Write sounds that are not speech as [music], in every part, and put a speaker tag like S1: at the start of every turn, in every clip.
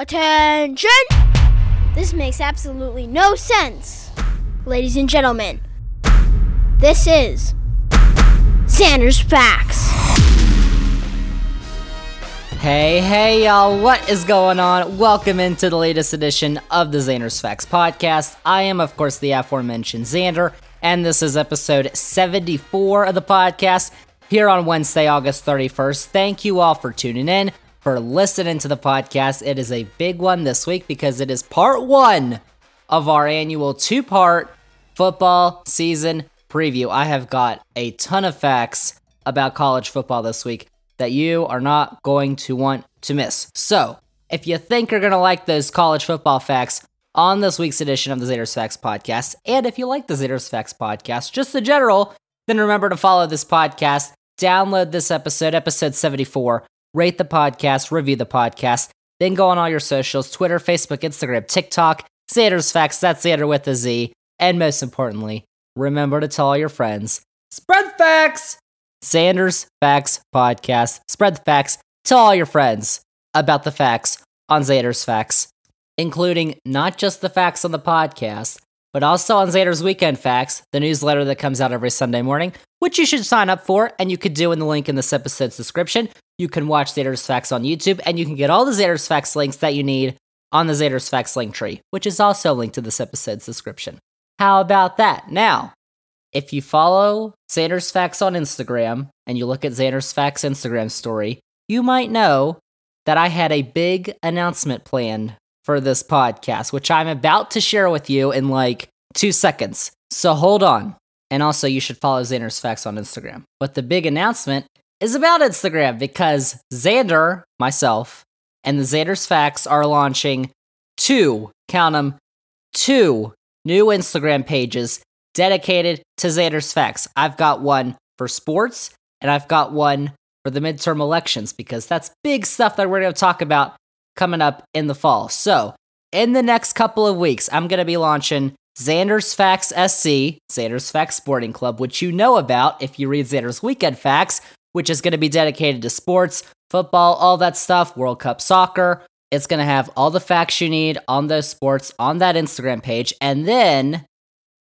S1: Attention! This makes absolutely no sense. Ladies and gentlemen, this is Xander's Facts.
S2: Hey, hey, y'all, what is going on? Welcome into the latest edition of the Xander's Facts podcast. I am, of course, the aforementioned Xander, and this is episode 74 of the podcast here on Wednesday, August 31st. Thank you all for tuning in for listening to the podcast. It is a big one this week because it is part one of our annual two part football season preview. I have got a ton of facts about college football this week that you are not going to want to miss. So, if you think you're going to like those college football facts on this week's edition of the Xander's Facts podcast, and if you like the Xander's Facts podcast, just the general, then remember to follow this podcast, download this episode, episode 74, rate the podcast, review the podcast, then go on all your socials Twitter, Facebook, Instagram, TikTok, Xander's Facts, that's Xander with a Z. And most importantly, remember to tell all your friends spread facts! Xander's Facts Podcast. Spread the facts. Tell all your friends about the facts on Xander's Facts, including not just the facts on the podcast, but also on Xander's Weekend Facts, the newsletter that comes out every Sunday morning, which you should sign up for, and you could do in the link in this episode's description. You can watch Xander's Facts on YouTube, and you can get all the Xander's Facts links that you need on the Xander's Facts link tree, which is also linked to this episode's description. How about that? Now, if you follow Xander's Facts on Instagram and you look at Xander's Facts Instagram story, you might know that I had a big announcement planned for this podcast, which I'm about to share with you in like two seconds. So hold on. And also, you should follow Xander's Facts on Instagram. But the big announcement is about Instagram because Xander, myself, and the Xander's Facts are launching two, count them, two new Instagram pages dedicated to Xander's Facts. I've got one for sports and I've got one for the midterm elections because that's big stuff that we're going to talk about coming up in the fall. So, in the next couple of weeks, I'm going to be launching Xander's Facts SC, Xander's Facts Sporting Club, which you know about if you read Xander's Weekend Facts, which is going to be dedicated to sports, football, all that stuff, World Cup soccer. It's going to have all the facts you need on those sports on that Instagram page. And then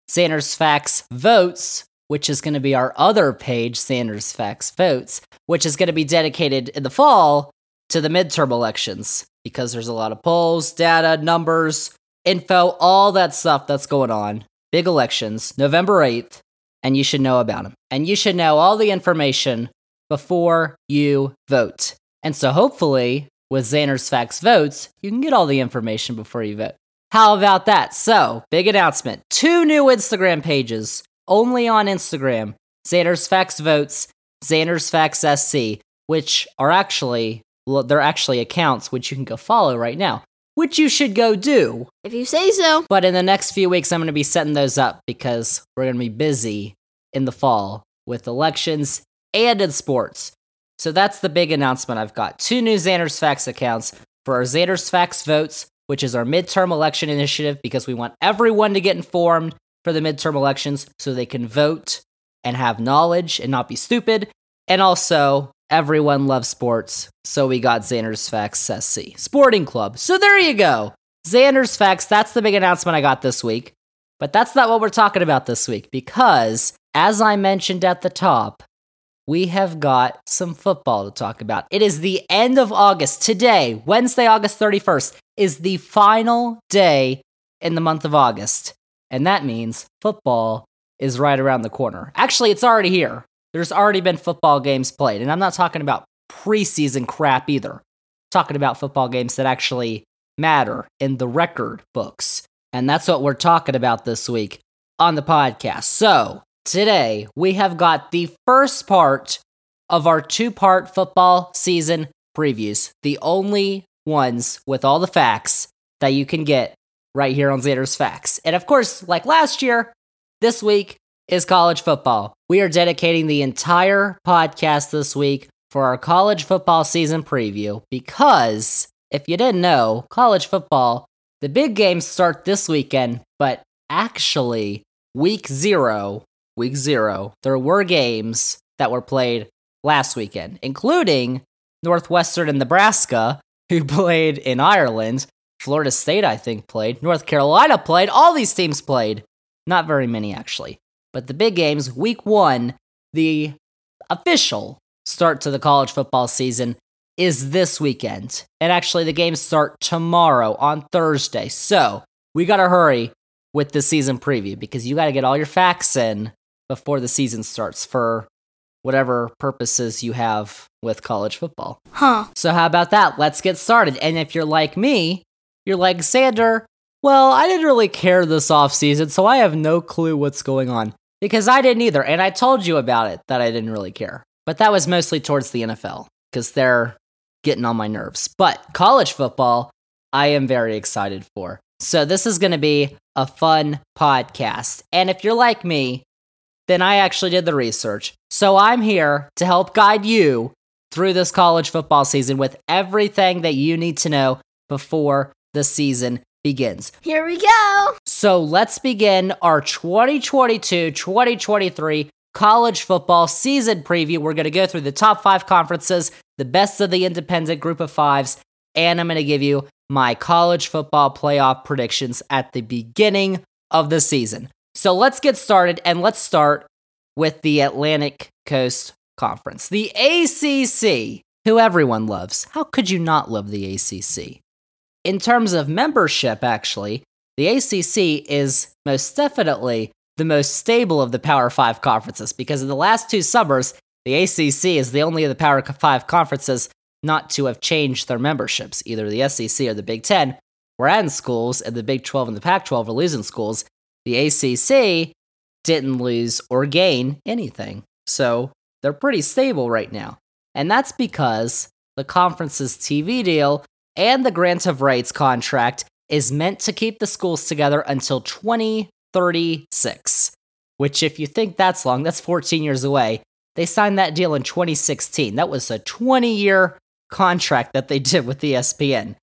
S2: Xander's Facts Votes, which is going to be our other page, Xander's Facts Votes, which is going to be dedicated in the fall to the midterm elections because there's a lot of polls, data, numbers, info, all that stuff that's going on. Big elections, November 8th, and you should know about them. And you should know all the information before you vote. And so hopefully, with Xander's Facts Votes, you can get all the information before you vote. How about that? So, big announcement. Two new Instagram pages, only on Instagram. Xander's Facts Votes, Xander's Facts SC, which are actually well, they're actually accounts which you can go follow right now, which you should go do.
S1: If you say so.
S2: But in the next few weeks, I'm going to be setting those up because we're going to be busy in the fall with elections and in sports. So that's the big announcement I've got. Two new Xander's Facts accounts for our Xander's Facts votes, which is our midterm election initiative because we want everyone to get informed for the midterm elections so they can vote and have knowledge and not be stupid. And also Everyone loves sports, so we got Xander's Facts SC Sporting Club. So there you go. Xander's Facts, that's the big announcement I got this week. But that's not what we're talking about this week because, as I mentioned at the top, we have got some football to talk about. It is the end of August. Today, Wednesday, August 31st, is the final day in the month of August. And that means football is right around the corner. Actually, it's already here there's already been football games played. And I'm not talking about preseason crap either. I'm talking about football games that actually matter in the record books. And that's what we're talking about this week on the podcast. So, today we have got the first part of our two part football season previews, the only ones with all the facts that you can get right here on Xander's Facts. And of course, like last year, this week is college football. We are dedicating the entire podcast this week for our college football season preview because if you didn't know, college football, the big games start this weekend, but actually, week zero, week zero, there were games that were played last weekend, including Northwestern and Nebraska, who [laughs] played in Ireland. Florida State, I think, played. North Carolina played. All these teams played. Not very many, actually. But the big games, week one, the official start to the college football season is this weekend. And actually, the games start tomorrow on Thursday. So we got to hurry with the season preview because you got to get all your facts in before the season starts for whatever purposes you have with college football.
S1: Huh.
S2: So, how about that? Let's get started. And if you're like me, you're like, Xander, well, I didn't really care this off season, so I have no clue what's going on. Because I didn't either. And I told you about it that I didn't really care. But that was mostly towards the NFL because they're getting on my nerves. But college football, I am very excited for. So, this is going to be a fun podcast. And if you're like me, then I actually did the research. So, I'm here to help guide you through this college football season with everything that you need to know before the season begins.
S1: Here we go.
S2: So let's begin our 2022 2023 college football season preview. We're going to go through the top five conferences, the best of the independent group of fives, and I'm going to give you my college football playoff predictions at the beginning of the season. So let's get started and let's start with the Atlantic Coast Conference, the ACC, who everyone loves. How could you not love the ACC? In terms of membership, actually, the ACC is most definitely the most stable of the Power 5 conferences because in the last two summers, the ACC is the only of the Power 5 conferences not to have changed their memberships, either the SEC or the Big 10. We're adding schools, and the Big 12 and the Pac 12 are losing schools. The ACC didn't lose or gain anything. So they're pretty stable right now. And that's because the conference's TV deal and the grant of rights contract is meant to keep the schools together until 2036. Which, if you think that's long, that's 14 years away. They signed that deal in 2016. That was a 20 year contract that they [laughs] did with ESPN.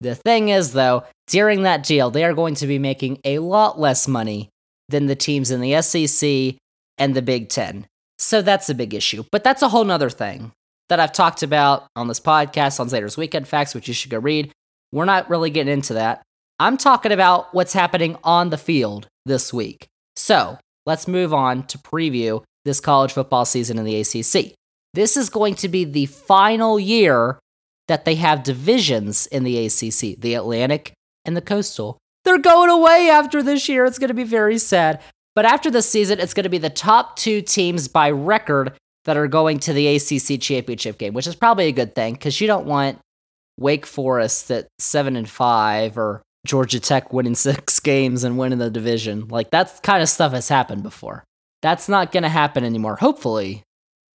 S2: The thing is, though, during that deal, they are going to be making a lot less money than the teams in the SEC and the Big Ten. So that's a big issue. But that's a whole nother thing that I've talked about on this podcast on Xander's Weekend Facts, which you should go read. We're not really getting into that. I'm talking about what's happening on the field this week. So let's move on to preview this college football season in the ACC. This is going to be the final year that they have divisions in the ACC the Atlantic and the Coastal. They're going away after this year. It's going to be very sad. But after this season, it's going to be the top two teams by record that are going to the ACC championship game, which is probably a good thing because you don't want Wake Forest at seven and five or Georgia Tech winning [laughs] six games and winning the division. Like that kind of stuff has happened before. That's not going to happen anymore, hopefully,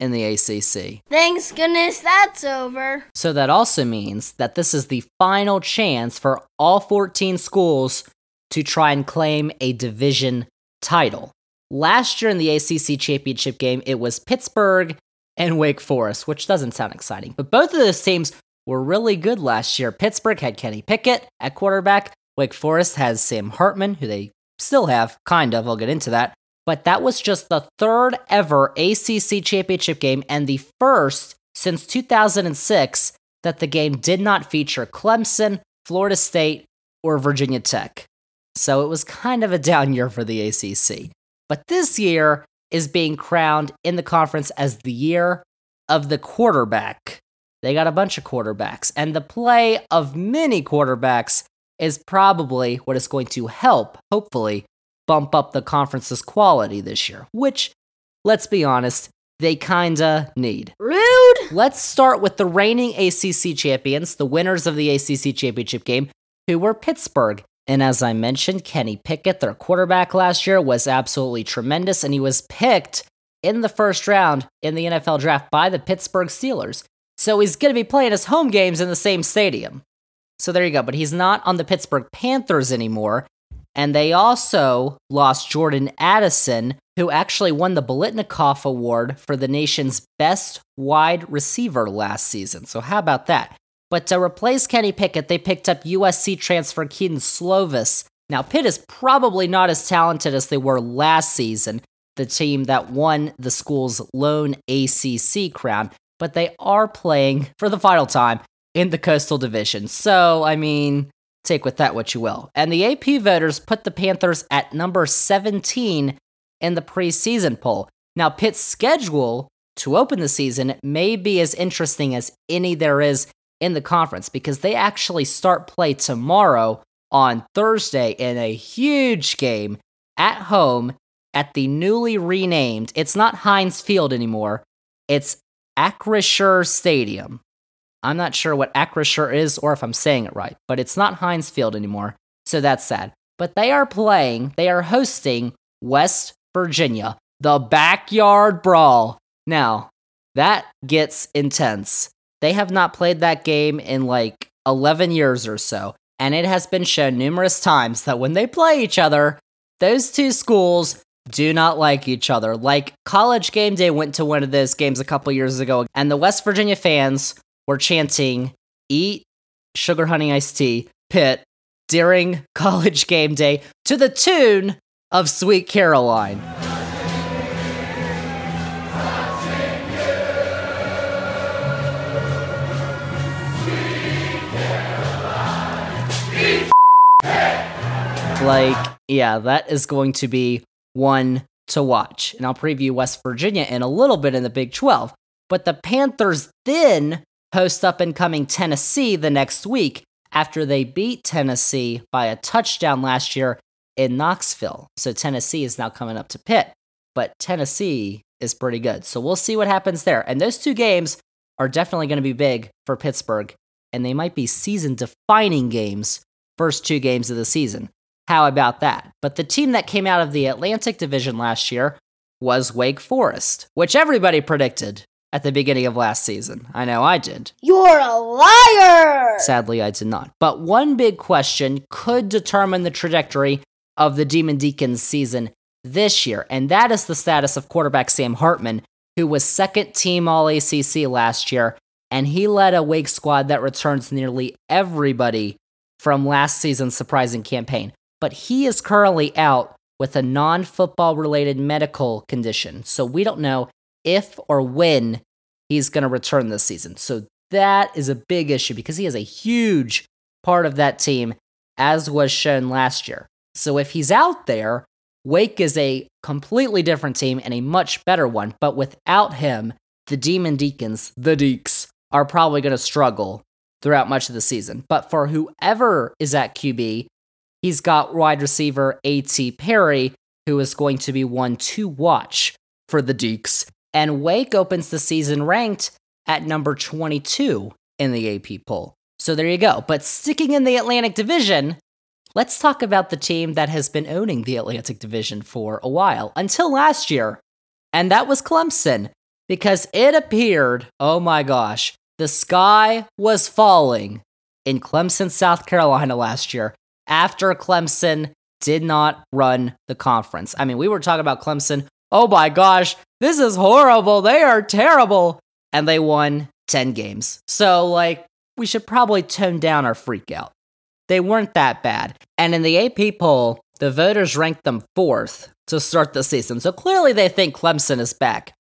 S2: in the ACC.
S1: Thanks goodness that's over.
S2: So that also means that this is the final chance for all 14 schools to try and claim a division title. Last year in the ACC championship game, it was Pittsburgh and Wake Forest, which doesn't sound exciting. But both of those teams were really good last year. Pittsburgh had Kenny Pickett at quarterback. Wake Forest has Sam Hartman, who they still have, kind of. I'll get into that. But that was just the third ever ACC championship game and the first since 2006 that the game did not feature Clemson, Florida State, or Virginia Tech. So it was kind of a down year for the ACC. But this year is being crowned in the conference as the year of the quarterback. They got a bunch of quarterbacks, and the play of many quarterbacks is probably what is going to help, hopefully, bump up the conference's quality this year, which, let's be honest, they kinda need.
S1: Rude.
S2: Let's start with the reigning ACC champions, the winners of the ACC championship game, who were Pittsburgh. And as I mentioned, Kenny Pickett, their quarterback last year, was absolutely tremendous, and he was picked in the first round in the NFL draft by the Pittsburgh Steelers. So he's going to be playing his home games in the same stadium. So there you go. But he's not on the Pittsburgh Panthers anymore. And they also lost Jordan Addison, who actually won the Biletnikoff Award for the nation's best wide receiver last season. So how about that? But to replace Kenny Pickett, they picked up USC transfer Kedon Slovis. Now, Pitt is probably not as talented as they were last season, the team that won the school's lone ACC crown, but they are playing for the final time in the Coastal Division. So, I mean, take with that what you will. And the AP voters put the Panthers at number 17 in the preseason poll. Now, Pitt's schedule to open the season may be as interesting as any there is in the conference because they actually start play tomorrow on Thursday in a huge game at home at the newly renamed, it's not Heinz Field anymore, it's Acrisure Stadium. I'm not sure what Acrisure is or if I'm saying it right, but it's not Heinz Field anymore, so that's sad. But they are playing, they are hosting West Virginia, the backyard brawl. Now, that gets intense. They have not played that game in like 11 years or so, and it has been shown numerous times that when they play each other, those two schools do not like each other. Like College Game Day went to one of those games a couple years ago, and the West Virginia fans were chanting, Eat sugar honey iced tea, Pitt, during [laughs] College Game Day to the tune of Sweet Caroline. Like, yeah, that is going to be one to watch. And I'll preview West Virginia in a little bit in the Big 12. But the Panthers then host up and coming Tennessee the next week after they beat Tennessee by a touchdown last year in Knoxville. So Tennessee is now coming up to Pitt. But Tennessee is pretty good. So we'll see what happens there. And those two games are definitely going to be big for Pittsburgh. And they might be season defining games, first two games of the season. How about that? But the team that came out of the Atlantic Division last year was Wake Forest, which everybody predicted at the beginning of last season. I know I did.
S1: You're a liar!
S2: Sadly, I did not. But one big question could determine the trajectory of the Demon Deacons season this year, and that is the status of quarterback Sam Hartman, who was second team All ACC last year, and he led a Wake squad that returns nearly everybody from last season's surprising campaign but he is currently out with a non football related medical condition. So we don't know if or when he's going to return this season. So that is a big issue because he is a huge part of that team, as was shown last year. So if he's out there, Wake is a completely different team and a much better one. But without him, the Demon Deacons, the Deeks, are probably going to struggle throughout much of the season. But for whoever is at QB, He's got wide receiver A.T. Perry, who is going to be one to watch for the Deeks. And Wake opens the season ranked at number 22 in the AP poll. So there you go. But sticking in the Atlantic Division, let's talk about the team that has been owning the Atlantic Division for a while, until last year. And that was Clemson, because it appeared, oh my gosh, the sky was falling in Clemson, South Carolina last year after Clemson did not run the conference. I mean, we were talking about Clemson. Oh my gosh, this is horrible. They are terrible. And they won 10 games. So, like, we should probably tone down our freak out. They weren't that bad. And in the AP poll, the voters ranked them fourth to start the season. So clearly they think Clemson is back.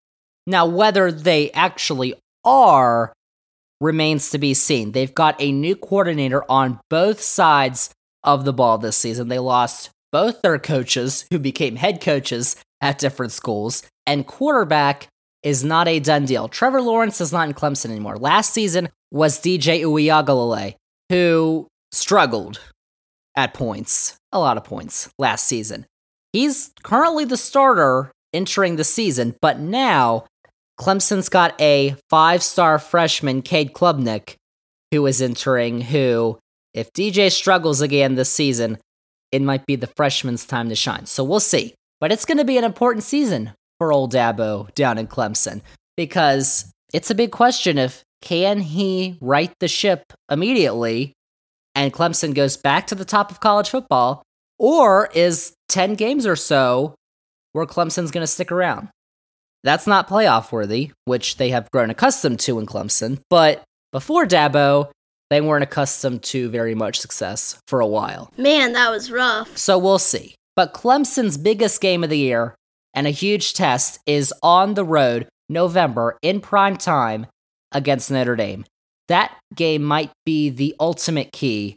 S2: Now, whether they actually are remains to be seen. They've got a new coordinator on both sides of the ball this season. They lost both their coaches, who became head coaches at different schools, and quarterback is not a done deal. Trevor Lawrence is not in Clemson anymore. Last season was DJ Uiagalelei, who struggled at points, a lot of points last season. He's currently the starter entering the season, but now Clemson's got a five star freshman, Cade Klubnik, who is entering, who if DJ struggles again this season, it might be the freshman's time to shine. So we'll see. But it's going to be an important season for old Dabo down in Clemson because it's a big question if can he right the ship immediately and Clemson goes back to the top of college football or is 10 games or so where Clemson's going to stick around. That's not playoff worthy, which they have grown accustomed to in Clemson, but before Dabo, they weren't accustomed to very much success for a while.
S1: Man, that was rough.
S2: So we'll see. But Clemson's biggest game of the year and a huge test is on the road November in prime time against Notre Dame. that game might be the ultimate key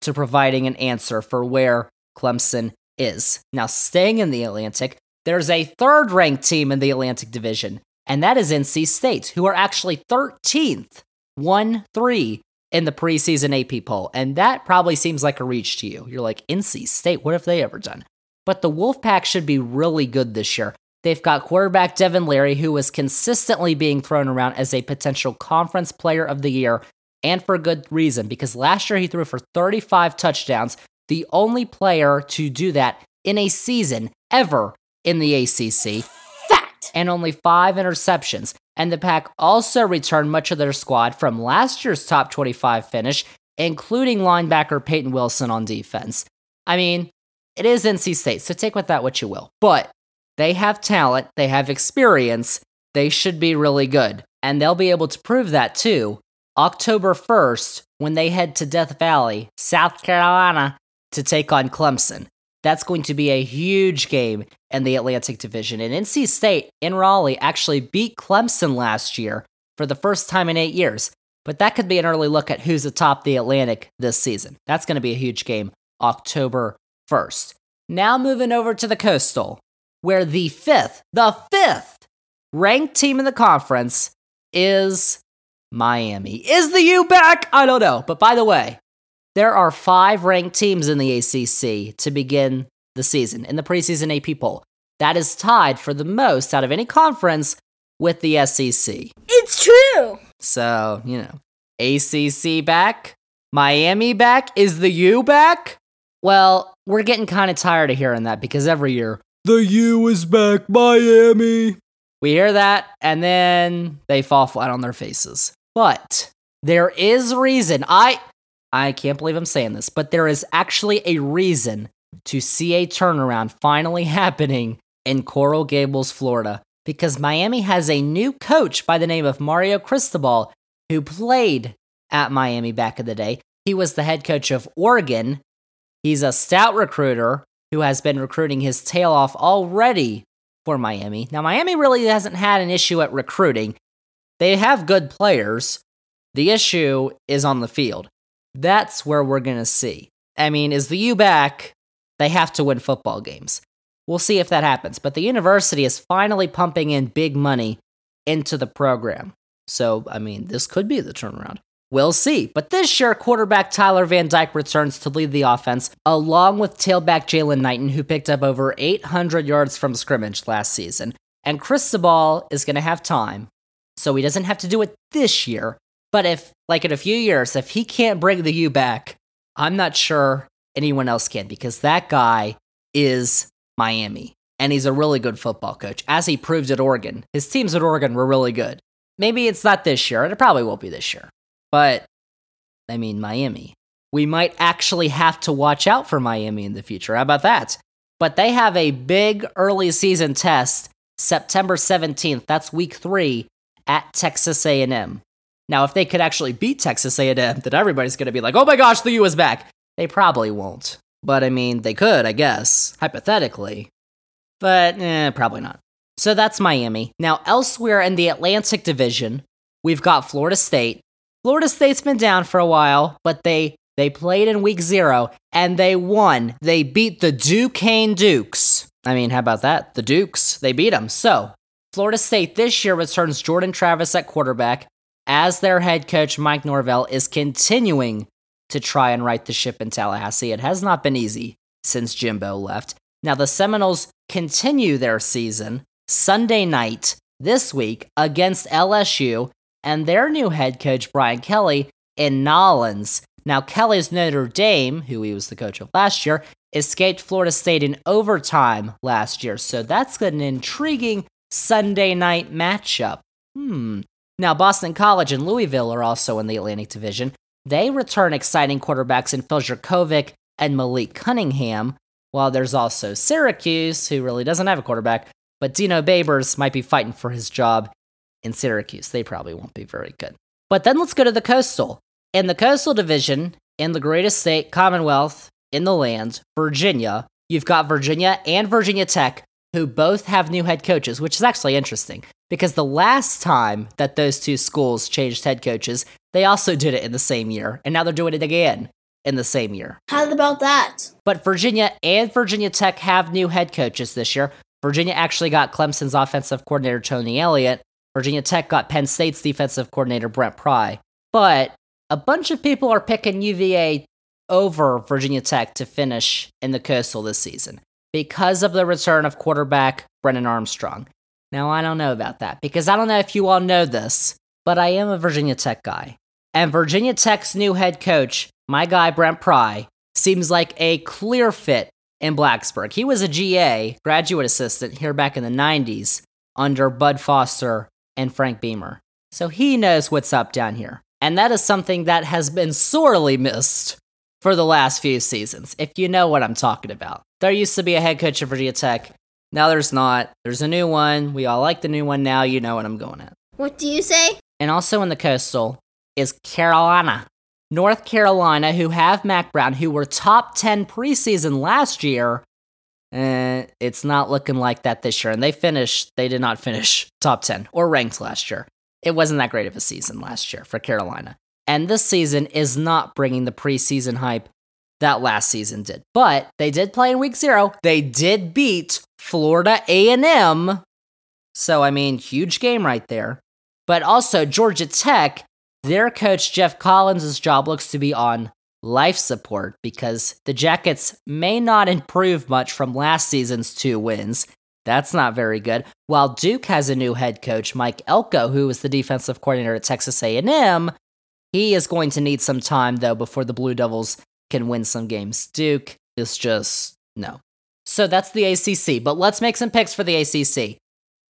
S2: to providing an answer for where Clemson is. Now, staying in the Atlantic, there's a third ranked team in the Atlantic Division, and that is NC State, who are actually 13th, 1 3 in the preseason AP poll. And that probably seems like a reach to you. You're like, NC State, what have they ever done? But the Wolfpack should be really good this year. They've got quarterback Devin Leary, who was consistently being thrown around as a potential conference player of the year, and for good reason, because last year he threw for 35 touchdowns, the only player to do that in a season ever in the ACC,
S1: Fact.
S2: and only five interceptions. And the Pack also returned much of their squad from last year's top 25 finish, including linebacker Peyton Wilson on defense. I mean, it is NC State, so take with that what you will. But they have talent, they have experience, they should be really good. And they'll be able to prove that too October 1st when they head to Death Valley, South Carolina, to take on Clemson. That's going to be a huge game in the Atlantic Division. And NC State in Raleigh actually beat Clemson last year for the first time in eight years. But that could be an early look at who's atop the Atlantic this season. That's going to be a huge game October 1st. Now moving over to the Coastal, where the fifth, the fifth ranked team in the conference is Miami. Is the U back? I don't know. But by the way, there are five ranked teams in the ACC to begin the season in the preseason AP poll. That is tied for the most out of any conference with the SEC.
S1: It's true.
S2: So, you know, ACC back, Miami back, is the U back? Well, we're getting kind of tired of hearing that because every year, the U is back, Miami. We hear that and then they fall flat on their faces. But there is reason. I I can't believe I'm saying this, but there is actually a reason to see a turnaround finally [laughs] happening in Coral Gables, Florida, because Miami has a new coach by the name of Mario Cristobal who played at Miami back in the day. He was the head coach of Oregon. He's a stout recruiter who has been recruiting his tail off already for Miami. Now, Miami really hasn't had an issue at recruiting. They have good players. The issue is on the field. That's where we're going to see. I mean, is the U back? They have to win football games. We'll see if that happens. But the university is finally pumping in big money into the program. So, I mean, this could be the turnaround. We'll see. But this year, quarterback Tyler Van Dyke returns to lead the offense, along with tailback Jaylan Knighton, who picked up over 800 yards from scrimmage last season. And Cristobal is going to have time, so he doesn't have to do it this year. But if, like in a few years, if he can't bring the U back, I'm not sure anyone else can because that guy is Miami. And he's a really good football coach, as he proved at Oregon. His teams at Oregon were really good. Maybe it's not this year, and it probably won't be this year. But, I mean, Miami. We might actually have to watch out for Miami in the future. How about that? But they have a big early season test September 17th. That's week 3 at Texas A&M. Now, if they could actually beat Texas A&M, then everybody's going to be like, "Oh my gosh, the U is back." They probably won't. But I mean, they could, I guess, hypothetically. But eh, probably not. So that's Miami. Now, elsewhere in the Atlantic Division, we've got Florida State. Florida State's been down for a while, but they they played in week 0 and they won. They beat the Duquesne Dukes. I mean, how about that? The Dukes, they beat them. So, Florida State this year returns Jordan Travis at quarterback as their head coach Mike Norvell is continuing to try and right the ship in Tallahassee. It has not been easy since Jimbo left. Now, the Seminoles continue their season Sunday night this week against LSU and their new head coach, Brian Kelly, in Nolens. Now, Kelly's Notre Dame, who he was the coach of last year, escaped Florida State in overtime last year. So that's an intriguing Sunday night matchup. Hmm. Now, Boston College and Louisville are also in the Atlantic Division. They return exciting quarterbacks in Phil Jurkovec and Malik Cunningham, while there's also Syracuse, who really doesn't have a quarterback, but Dino Babers might be fighting for his job in Syracuse. They probably won't be very good. But then let's go to the Coastal. In the Coastal Division, in the greatest state, Commonwealth, in the land, Virginia, you've got Virginia and Virginia Tech, who both have new head coaches, which is actually interesting because the last time that those two schools changed head coaches, they also did it in the same year, and now they're doing it again in the same year.
S1: How about that?
S2: But Virginia and Virginia Tech have new head coaches this year. Virginia actually got Clemson's offensive coordinator, Tony Elliott. Virginia Tech got Penn State's defensive coordinator, Brent Pry. But a bunch of people are picking UVA over Virginia Tech to finish in the Coastal this season because of the return of quarterback Brennan Armstrong. Now, I don't know about that because I don't know if you all know this, but I am a Virginia Tech guy. And Virginia Tech's new head coach, my guy Brent Pry, seems like a clear fit in Blacksburg. He was a GA, graduate assistant, here back in the 90s under Bud Foster and Frank Beamer. So he knows what's up down here. And that is something that has been sorely missed for the last few seasons, if you know what I'm talking about. There used to be a head coach at Virginia Tech. Now there's not. There's a new one. We all like the new one now. You know what I'm going at.
S1: What do you say?
S2: And also in the coastal is Carolina. North Carolina, who have Mack Brown, who were top 10 preseason last year. Eh, it's not looking like that this year. And they finished, they did not finish top 10 or ranked last year. It wasn't that great of a season last year for Carolina. And this season is not bringing the preseason hype that last season did. But they did play in week 0. They did beat Florida A&M. So I mean, huge game right there. But also Georgia Tech, their coach Geoff Collins' job looks to be on life support because the Jackets may not improve much from last season's two wins. That's not very good. While Duke has a new head coach, Mike Elko, who is the defensive coordinator at Texas A&M, he is going to need some time though before the Blue Devils can win some games. Duke is just no. So that's the ACC, but let's make some picks for the ACC,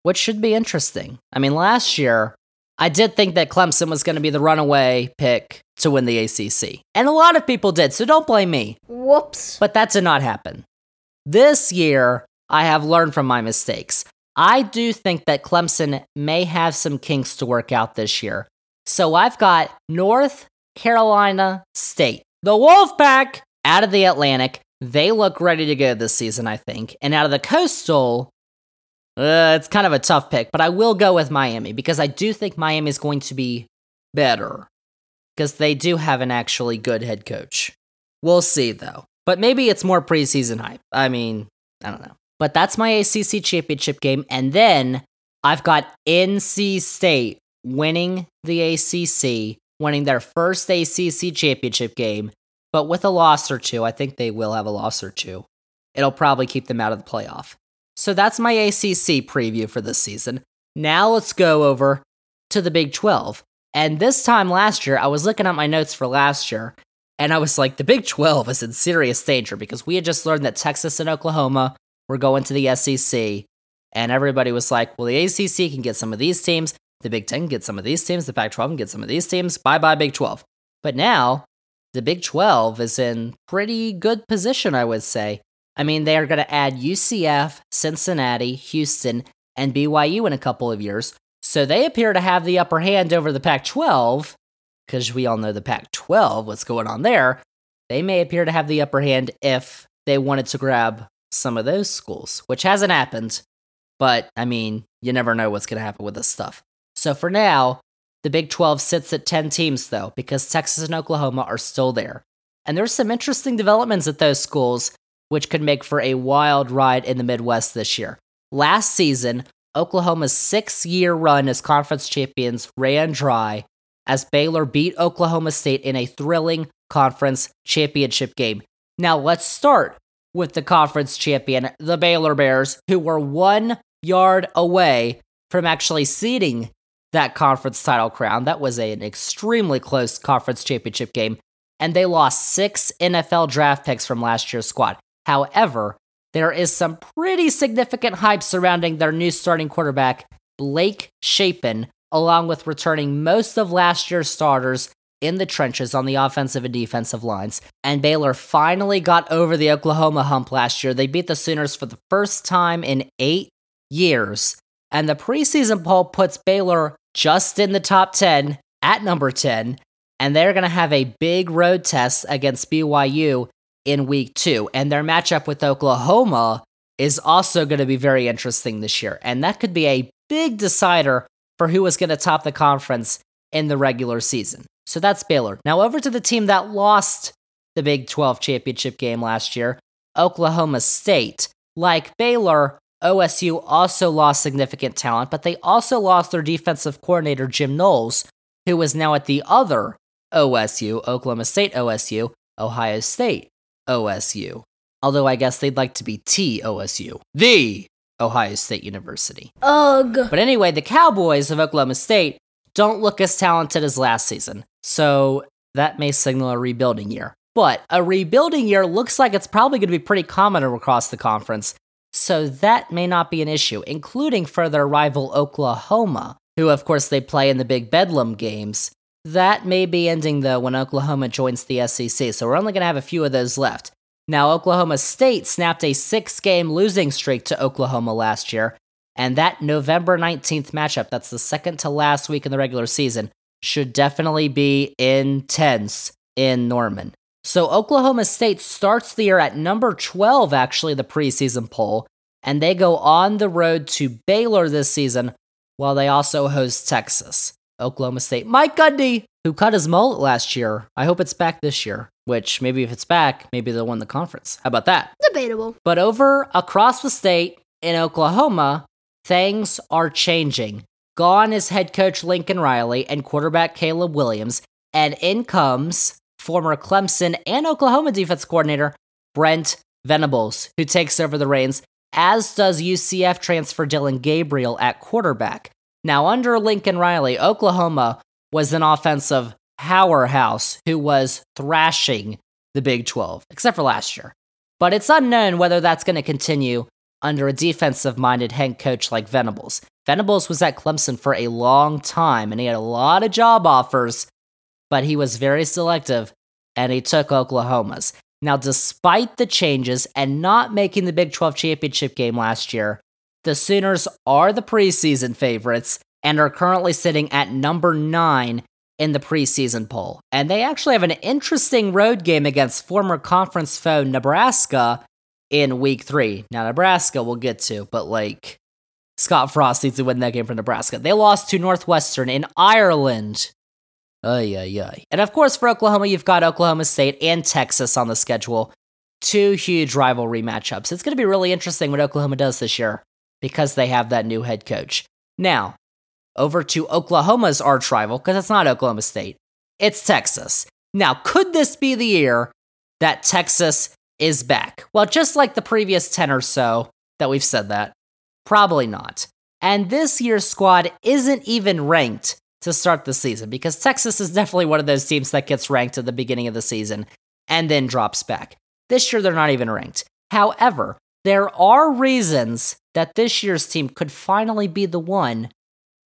S2: which should be interesting. I mean, last year I did think that Clemson was going to be the runaway pick to win the ACC. And a lot of people did, so don't blame me.
S1: Whoops.
S2: But that did not happen. This year, I have learned from my mistakes. I do think that Clemson may have some kinks to work out this year. So I've got North Carolina State, the Wolfpack, out of the Atlantic. They look ready to go this season, I think. And out of the Coastal, uh, it's kind of a tough pick, but I will go with Miami because I do think Miami is going to be better because they do have an actually good head coach. We'll see, though. But maybe it's more preseason hype. I mean, I don't know. But that's my ACC championship game. And then I've got NC State winning the ACC, winning their first ACC championship game, but with a loss or two. I think they will have a loss or two. It'll probably keep them out of the playoff. So that's my ACC preview for this season. Now let's go over to the Big 12. And this time last year, I was looking at my notes for last year, and I was like, the Big 12 is in serious danger because we had just learned that Texas and Oklahoma were going to the SEC. And everybody was like, well, the ACC can get some of these teams, the Big 10 can get some of these teams, the Pac 12 can get some of these teams. Bye bye, Big 12. But now, the Big 12 is in pretty good position, I would say. I mean, they are going to add UCF, Cincinnati, Houston, and BYU in a couple of years. So they appear to have the upper hand over the Pac 12, because we all know the Pac 12, what's going on there. They may appear to have the upper hand if they wanted to grab some of those schools, which hasn't happened. But I mean, you never know what's going to happen with this stuff. So for now, the Big 12 sits at 10 teams, though, because Texas and Oklahoma are still there. And there's some interesting developments at those schools, which could make for a wild ride in the Midwest this year. Last season, Oklahoma's six year run as conference champions ran dry as Baylor beat Oklahoma State in a thrilling conference championship game. Now, let's start with the conference champion, the Baylor Bears, who were one yard away from actually seeding that conference title crown. That was an extremely close conference championship game, and they lost six NFL draft picks from last year's squad. However, there is some pretty significant hype surrounding their new starting quarterback, Blake Shapen, along with returning most of last year's starters in the trenches on the offensive and defensive lines. And Baylor finally got over the Oklahoma hump last year. They beat the Sooners for the first time in eight years. And the preseason poll puts Baylor just in the top 10 at number 10. And they're going to have a big road test against BYU in week two. And their matchup with Oklahoma is also going to be very interesting this year. And that could be a big decider for who is going to top the conference in the regular season. So that's Baylor. Now over to the team that lost the Big 12 championship game last year, Oklahoma State. Like Baylor, OSU also lost significant talent, but they also lost their defensive coordinator, Jim Knowles, who was now at the other OSU, Oklahoma State OSU, Ohio State OSU. Although I guess they'd like to be TOSU, the Ohio State University.
S1: Ugh.
S2: But anyway, the Cowboys of Oklahoma State don't look as talented as last season. So that may signal a rebuilding year. But a rebuilding year looks like it's probably going to be pretty common across the conference. So that may not be an issue, including for their rival Oklahoma, who of course they play in the Big Bedlam games. That may be ending though when Oklahoma joins the SEC, so we're only going to have a few of those left. Now, Oklahoma State snapped a six game losing streak to Oklahoma last year, and that November 19th matchup, that's the second to last week in the regular season, should definitely be intense in Norman. So, Oklahoma State starts the year at number 12, actually, the preseason poll, and they go on the road to Baylor this season while they also host Texas. Oklahoma State. Mike Gundy, who cut his mullet last year. I hope it's back this year, which maybe if it's back, maybe they'll win the conference. How about that?
S1: Debatable.
S2: But over across the state in Oklahoma, things are changing. Gone is head coach Lincoln Riley and quarterback Caleb Williams, and in comes former Clemson and Oklahoma defense coordinator Brent Venables, who takes over the reins, as does UCF transfer Dillon Gabriel at quarterback. Now, under Lincoln Riley, Oklahoma was an offensive powerhouse who was thrashing the Big 12, except for last year. But it's unknown whether that's going to continue under a defensive minded head coach like Venables. Venables was at Clemson for a long time and he had a lot of job offers, but he was very selective and he took Oklahoma's. Now, despite the changes and not making the Big 12 championship game last year, the Sooners are the preseason favorites and are currently sitting at number nine in the preseason poll. And they actually have an interesting road game against former conference foe Nebraska in week three. Now, Nebraska we'll get to, but like Scott Frost needs to win that game for Nebraska. They lost to Northwestern in Ireland. Ay, ay, ay. And of course, for Oklahoma, you've got Oklahoma State and Texas on the schedule. Two huge rivalry matchups. It's going to be really interesting what Oklahoma does this year because they have that new head coach. Now, over to Oklahoma's arch rival, because it's not Oklahoma State, it's Texas. Now, could this be the year that Texas is back? Well, just like the previous 10 or so that we've said that, probably not. And this year's squad isn't even ranked to start the season because Texas is definitely one of those teams that gets ranked at the beginning of the season and then drops back. This year, they're not even ranked. However, there are reasons that this year's team could finally be the one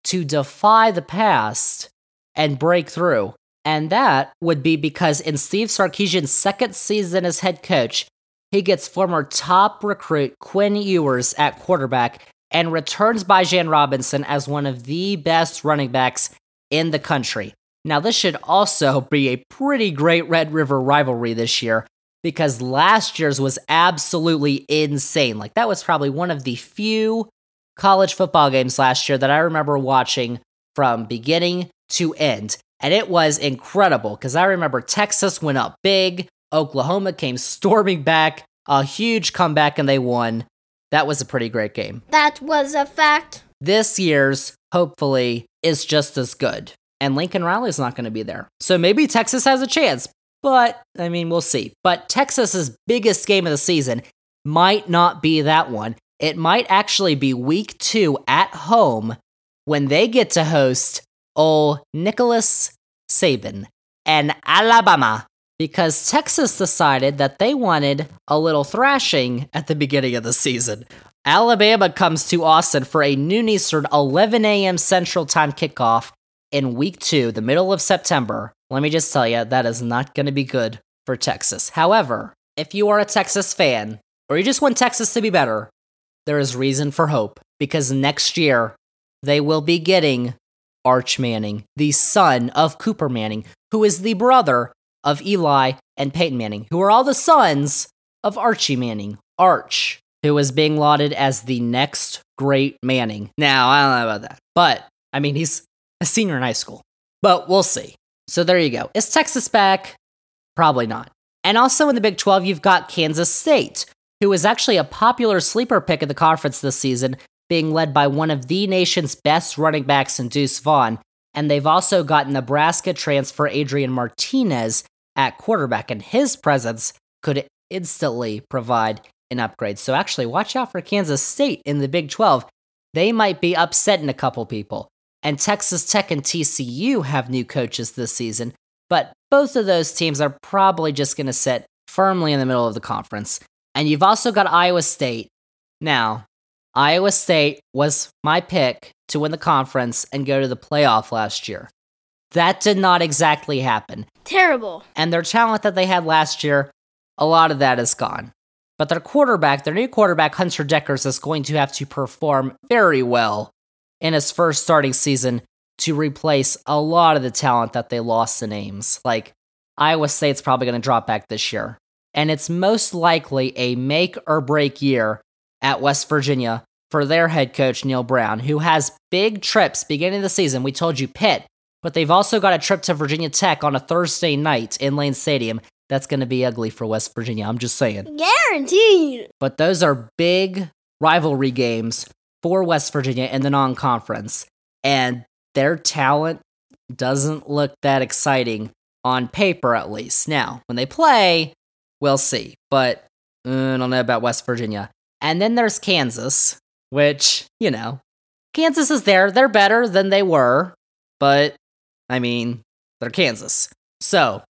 S2: to defy the past and break through. And that would be because in Steve Sarkisian's second season as head coach, he gets former top recruit Quinn Ewers at quarterback and returns Bijan Robinson as one of the best running backs in the country. Now, this should also be a pretty great Red River rivalry this year because last year's was absolutely insane. Like, that was probably one of the few college football games last year that I remember watching from beginning to end. And it was incredible because I remember Texas went up big, Oklahoma came storming back, a huge comeback, and they won. That was a pretty great game.
S1: That was a fact.
S2: This year's, hopefully, is just as good. And Lincoln Riley's not going to be there. So maybe Texas has a chance, but I mean, we'll see. But Texas's biggest game of the season might not be that one. It might actually be week two at home when they get to host old Nicholas Saban and Alabama because Texas decided that they wanted a little thrashing at the beginning of the season. Alabama comes to Austin for a noon Eastern, 11 a.m. Central Time kickoff in week two, the middle of September. Let me just tell you, that is not going to be good for Texas. However, if you are a Texas fan, or you just want Texas to be better, there is reason for hope because next year they will be getting Arch Manning, the son of Cooper Manning, who is the brother of Eli and Peyton Manning, who are all the sons of Archie Manning, Arch, who is being lauded as the next great Manning. Now, I don't know about that, but I mean, he's a senior in high school, but we'll see. So there you go. Is Texas back? Probably not. And also in the Big 12, you've got Kansas State, who is actually a popular sleeper pick of the conference this season, being led by one of the nation's best running backs in Deuce Vaughn. And they've also got Nebraska transfer Adrian Martinez at quarterback, and his presence could instantly provide an upgrade. So actually, watch out for Kansas State in the Big 12. They might be upsetting a couple people. And Texas Tech and TCU have new coaches this season, but both of those teams are probably just going to sit firmly in the middle of the conference. And you've also got Iowa State. Now, Iowa State was my pick to win the conference and go to the playoff last year. That did not exactly happen.
S1: Terrible.
S2: And their talent that they had last year, a lot of that is gone. But their quarterback, their new quarterback, Hunter Dekkers, is going to have to perform very well in his first starting season to replace a lot of the talent that they lost in Ames. Like, Iowa State's probably going to drop back this year. And it's most likely a make or break year at West Virginia for their head coach, Neal Brown, who has big trips beginning of the season. We told you Pitt, but they've also got a trip to Virginia Tech on a Thursday night in Lane Stadium. That's going to be ugly for West Virginia. I'm just saying.
S1: Guaranteed.
S2: But those are big rivalry games for West Virginia in the non conference. And their talent doesn't look that exciting on paper, at least. Now, when they play, we'll see. But uh, I don't know about West Virginia. And then there's Kansas, which, you know, Kansas is there. They're better than they were. But, I mean, they're Kansas. So,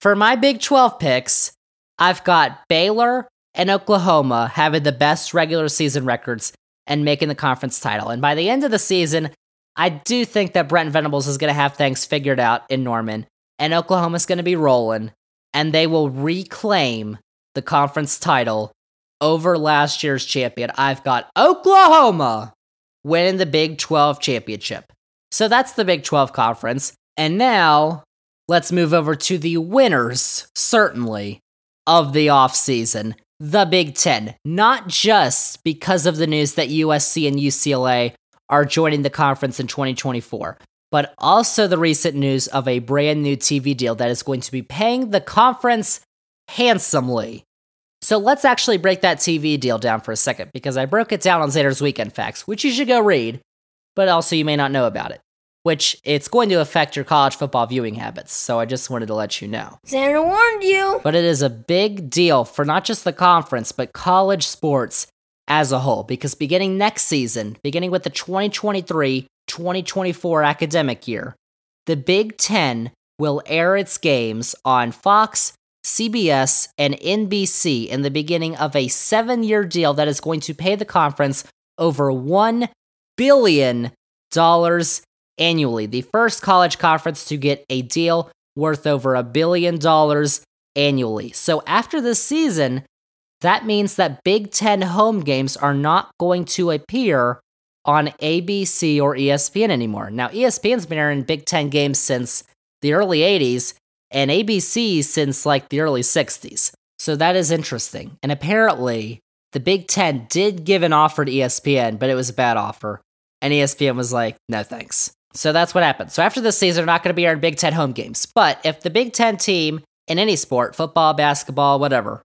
S2: for my Big 12 picks, I've got Baylor and Oklahoma having the best regular season records and making the conference title. And by the end of the season, I do think that Brent Venables is going to have things figured out in Norman, and Oklahoma's going to be rolling, and they will reclaim the conference title over last year's champion. I've got Oklahoma winning the Big 12 championship. So that's the Big 12 conference. And now let's move over to the winners, certainly, of the offseason the Big Ten, not just because of the news that USC and UCLA are joining the conference in 2024, but also the recent news of a brand new TV deal that is going to be paying the conference handsomely. So let's actually break that TV deal down for a second because I broke it down on Xander's Weekend Facts, which you should go read, but also you may not know about it which it's going to affect your college football viewing habits. So I just wanted to let you know.
S1: Xander warned you.
S2: But it is a big deal for not just the conference, but college sports as a whole. Because beginning next season, beginning with the 2023 2024 academic year, the Big Ten will air its games on Fox, CBS, and NBC in the beginning of a seven year deal that is going to pay the conference over $1 billion annually, the first college conference to get a deal worth over a billion dollars annually. So after this season, that means that Big Ten home games are not going to appear on ABC or ESPN anymore. Now, ESPN's been airing Big Ten games since the early 80s, and ABC since like the early 60s. So that is interesting. And apparently, the Big Ten did give an offer to ESPN, but it was a bad offer. And ESPN was like, no thanks. So that's what happened. So after this season, they're not going to be our Big Ten home games. But if the Big Ten team in any sport, football, basketball, whatever,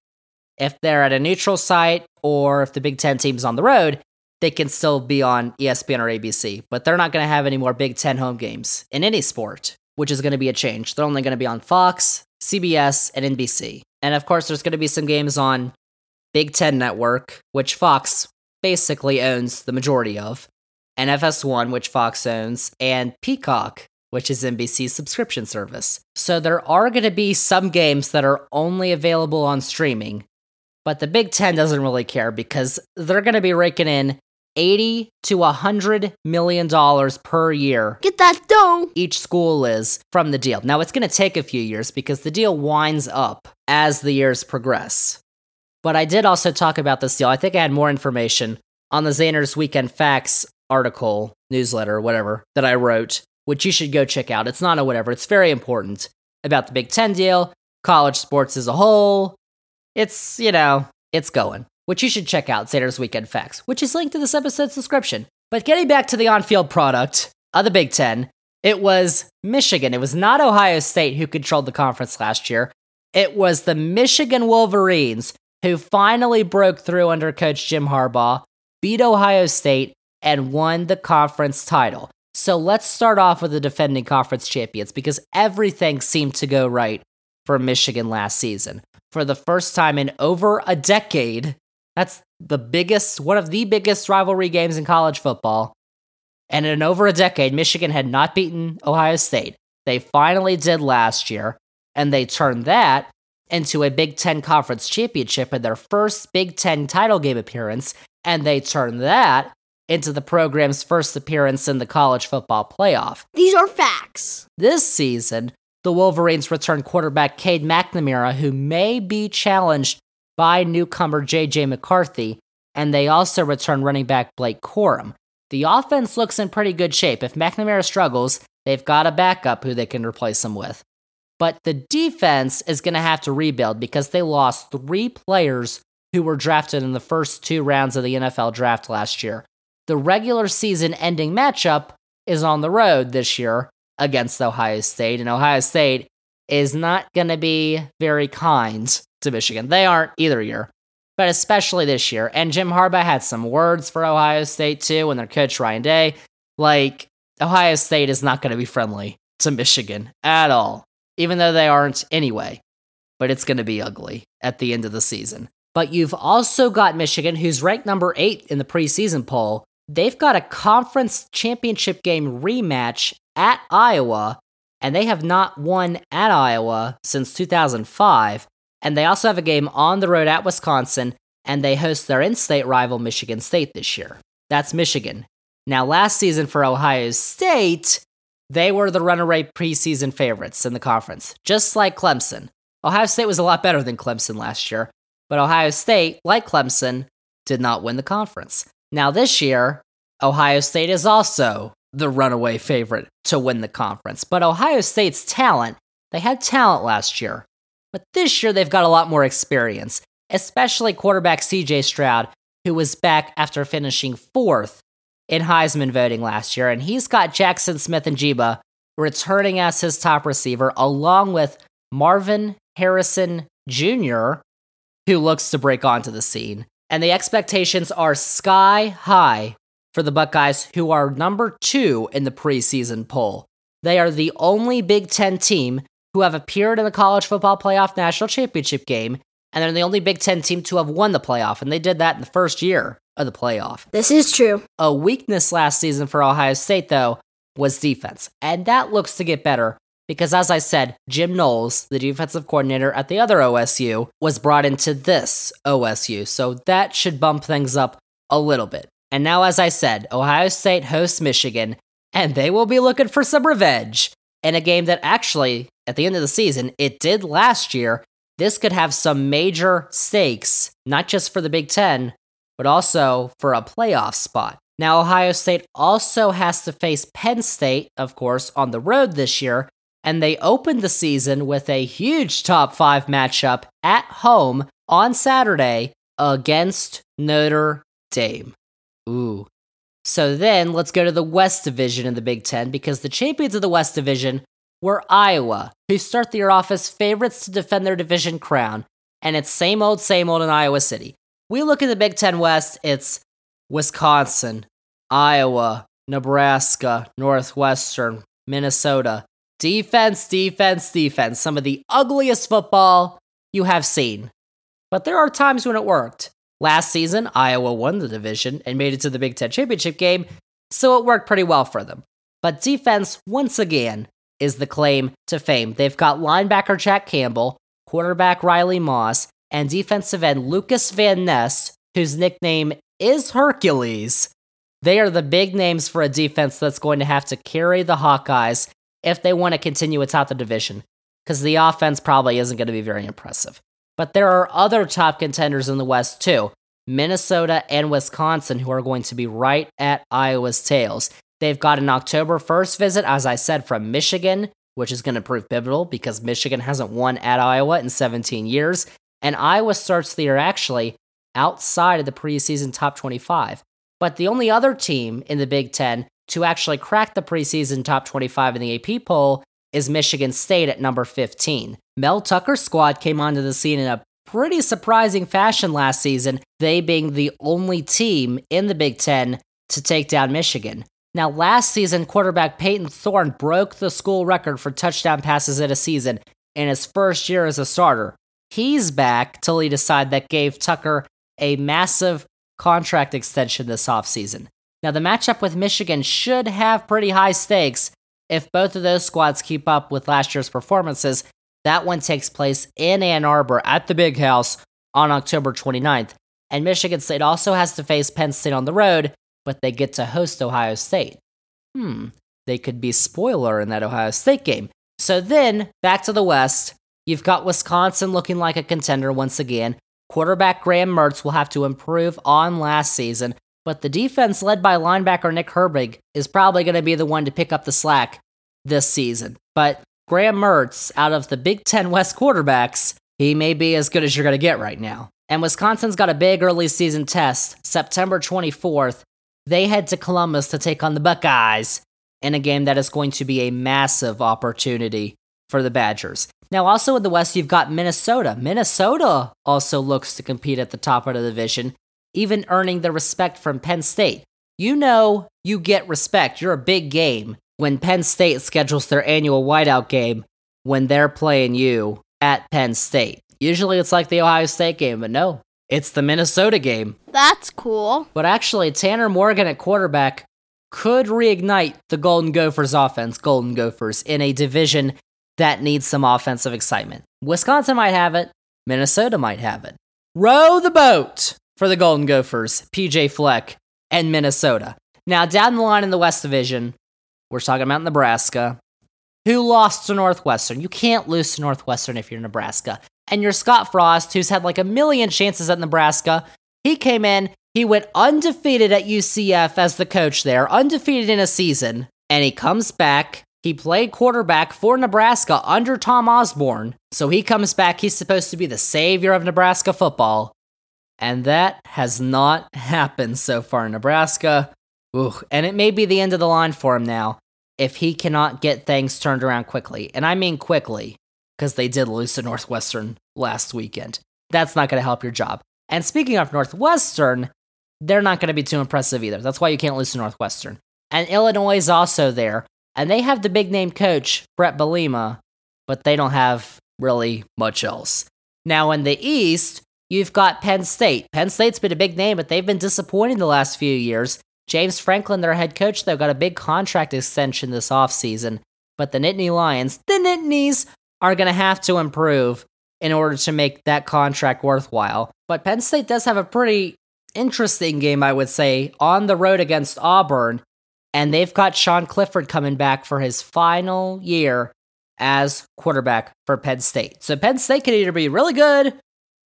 S2: if they're at a neutral site or if the Big Ten team's on the road, they can still be on ESPN or ABC. But they're not going to have any more Big Ten home games in any sport, which is going to be a change. They're only going to be on Fox, CBS, and NBC. And of course, there's going to be some games on Big Ten Network, which Fox basically owns the majority of and FS1, which Fox owns, and Peacock, which is NBC's subscription service. So there are going to be some games that are only available on streaming, but the Big Ten doesn't really care because they're going to be raking in 80 to 100 million dollars per year.
S1: Get that dough.
S2: Each school is from the deal. Now it's going to take a few years because the deal winds up as the years progress. But I did also talk about this deal. I think I had more information on the Xander's Weekend Facts article, newsletter, whatever, that I wrote, which you should go check out. It's not a whatever, it's very important about the Big Ten deal, college sports as a whole. It's, you know, it's going, which you should check out, Xander's Weekend Facts, which is linked to this episode's description. But getting back to the on field product of the Big Ten, It was Michigan. It was not Ohio State who controlled the conference last year. It was the Michigan Wolverines who finally broke through under coach Jim Harbaugh, beat Ohio State, and won the conference title. So let's start off with the defending conference champions because everything seemed to go right for Michigan last season. For the first time in over a decade, that's the biggest, one of the biggest rivalry games in college football. And in over a decade, Michigan had not beaten Ohio State. They finally did last year, and they turned that into a Big Ten Conference Championship in their first Big Ten title game appearance, and they turned that into the program's first appearance in the college football playoff.
S1: These are facts.
S2: This season, the Wolverines return quarterback Cade McNamara, who may be challenged by newcomer JJ McCarthy, and they also return running back Blake Corum. The offense looks in pretty good shape. If McNamara struggles, they've got a backup who they can replace him with. But the defense is going to have to rebuild because they lost three players who were drafted in the first two rounds of the NFL draft last year. The regular season ending matchup is on the road this year against Ohio State, and Ohio State is not going to be very kind to Michigan. They aren't either year, but especially this year. And Jim Harbaugh had some words for Ohio State too, and their coach Ryan Day. Like, Ohio State is not going to be friendly to Michigan at all even though they aren't anyway. But it's going to be ugly at the end of the season. But you've also got Michigan, who's ranked number eight in the preseason poll. They've got a conference championship game rematch at Iowa, and they have not won at Iowa since 2005. And they also have a game on the road at Wisconsin, and they host their in state rival, Michigan State, this year. That's Michigan. Now, last season for Ohio State, they were the runaway preseason favorites in the conference, just like Clemson. Ohio State was a lot better than Clemson last year, but Ohio State, like Clemson, did not win the conference. Now, this year, Ohio State is also the runaway favorite to win the conference. But Ohio State's talent, they had talent last year. But this year, they've got a lot more experience, especially quarterback CJ Stroud, who was back after finishing fourth in Heisman voting last year, and he's got Jackson Smith-Njigba returning as his top receiver, along with Marvin Harrison Jr., who looks to break onto the scene. And the expectations are sky high for the Buckeyes, who are number two in the preseason poll. They are the only Big Ten team who have appeared in the college football playoff national championship game, and they're the only Big Ten team to have won the playoff, and they did that in the first year of the playoff.
S1: This is true.
S2: A weakness last season for Ohio State, though, was defense. And that looks to get better because, as I said, Jim Knowles, the defensive coordinator at the other OSU, was brought into this OSU. So that should bump things up a little bit. And now, as I said, Ohio State hosts Michigan, and they will be looking for some revenge in a game that actually, at the end of the season, it did last year. This could have some major stakes, not just for the Big Ten, but also for a playoff spot. Now, Ohio State also has to face Penn State, of course, on the road this year, and they opened the season with a huge top five matchup at home on Saturday against Notre Dame. Ooh. So then let's go to the West Division in the Big Ten because the champions of the West Division were Iowa, who start the year off as favorites to defend their division crown. And it's same old, same old in Iowa City. We look at the Big Ten West, it's Wisconsin, Iowa, Nebraska, Northwestern, Minnesota. Defense, defense, defense. Some of the ugliest football you have seen. But there are times when it worked. Last season, Iowa won the division and made it to the Big Ten championship game, so it worked pretty well for them. But defense, once again, is the claim to fame. They've got linebacker Jack Campbell, quarterback Riley Moss, and defensive end Lucas Van Ness, whose nickname is Hercules. They are the big names for a defense that's going to have to carry the Hawkeyes if they want to continue atop the division, because the offense probably isn't going to be very impressive. But there are other top contenders in the West too Minnesota and Wisconsin, who are going to be right at Iowa's tails. They've got an October 1st visit, as I said, from Michigan, which is going to prove pivotal because Michigan hasn't won at Iowa in 17 years. And Iowa starts the year actually outside of the preseason top 25. But the only other team in the Big Ten to actually crack the preseason top 25 in the AP poll is Michigan State at number 15. Mel Tucker's squad came onto the scene in a pretty surprising fashion last season, they being the only team in the Big Ten to take down Michigan. Now, last season, quarterback Payton Thorne broke the school record for touchdown passes in a season in his first year as a starter. He's back to lead a side that gave Tucker a massive contract extension this offseason. Now, the matchup with Michigan should have pretty high stakes if both of those squads keep up with last year's performances. That one takes place in Ann Arbor at the Big House on October 29th. And Michigan State also has to face Penn State on the road, but they get to host Ohio State. Hmm, they could be spoiler in that Ohio State game. So then, back to the West, you've got Wisconsin looking like a contender once again. Quarterback Graham Mertz will have to improve on last season, but the defense led by linebacker Nick Herbig is probably going to be the one to pick up the slack this season. But Graham Mertz, out of the Big Ten West quarterbacks, he may be as good as you're going to get right now. And Wisconsin's got a big early season test, September 24th. They head to Columbus to take on the Buckeyes in a game that is going to be a massive opportunity for the Badgers. Now, also in the West, you've got Minnesota. Minnesota also looks to compete at the top of the division, even earning the respect from Penn State. You know, you get respect. You're a big game when Penn State schedules their annual whiteout game when they're playing you at Penn State. Usually it's like the Ohio State game, but no, it's the Minnesota game.
S1: That's cool.
S2: But actually, Tanner Morgan at quarterback could reignite the Golden Gophers offense, Golden Gophers, in a division that needs some offensive excitement. Wisconsin might have it, Minnesota might have it. Row the boat for the Golden Gophers, PJ Fleck, and Minnesota. Now, down the line in the West Division, we're talking about Nebraska, who lost to Northwestern. You can't lose to Northwestern if you're Nebraska. And you're Scott Frost, who's had like a million chances at Nebraska. He came in, he went undefeated at UCF as the coach there, undefeated in a season, and he comes back. He played quarterback for Nebraska under Tom Osborne. So he comes back, he's supposed to be the savior of Nebraska football. And that has not happened so far in Nebraska. Ooh, and it may be the end of the line for him now if he cannot get things turned around quickly. And I mean quickly, because they did lose to Northwestern last weekend. That's not going to help your job. And speaking of Northwestern, they're not going to be too impressive either. That's why you can't lose to Northwestern. And Illinois is also there. And they have the big name coach, Bret Bielema, but they don't have really much else. Now, in the East, you've got Penn State. Penn State's been a big name, but they've been disappointing the last few years. James Franklin, their head coach, though, got a big contract extension this offseason. But the Nittany Lions, the Nittanies, are going to have to improve in order to make that contract worthwhile. But Penn State does have a pretty interesting game, I would say, on the road against Auburn. And they've got Sean Clifford coming back for his final year as quarterback for Penn State. So Penn State could either be really good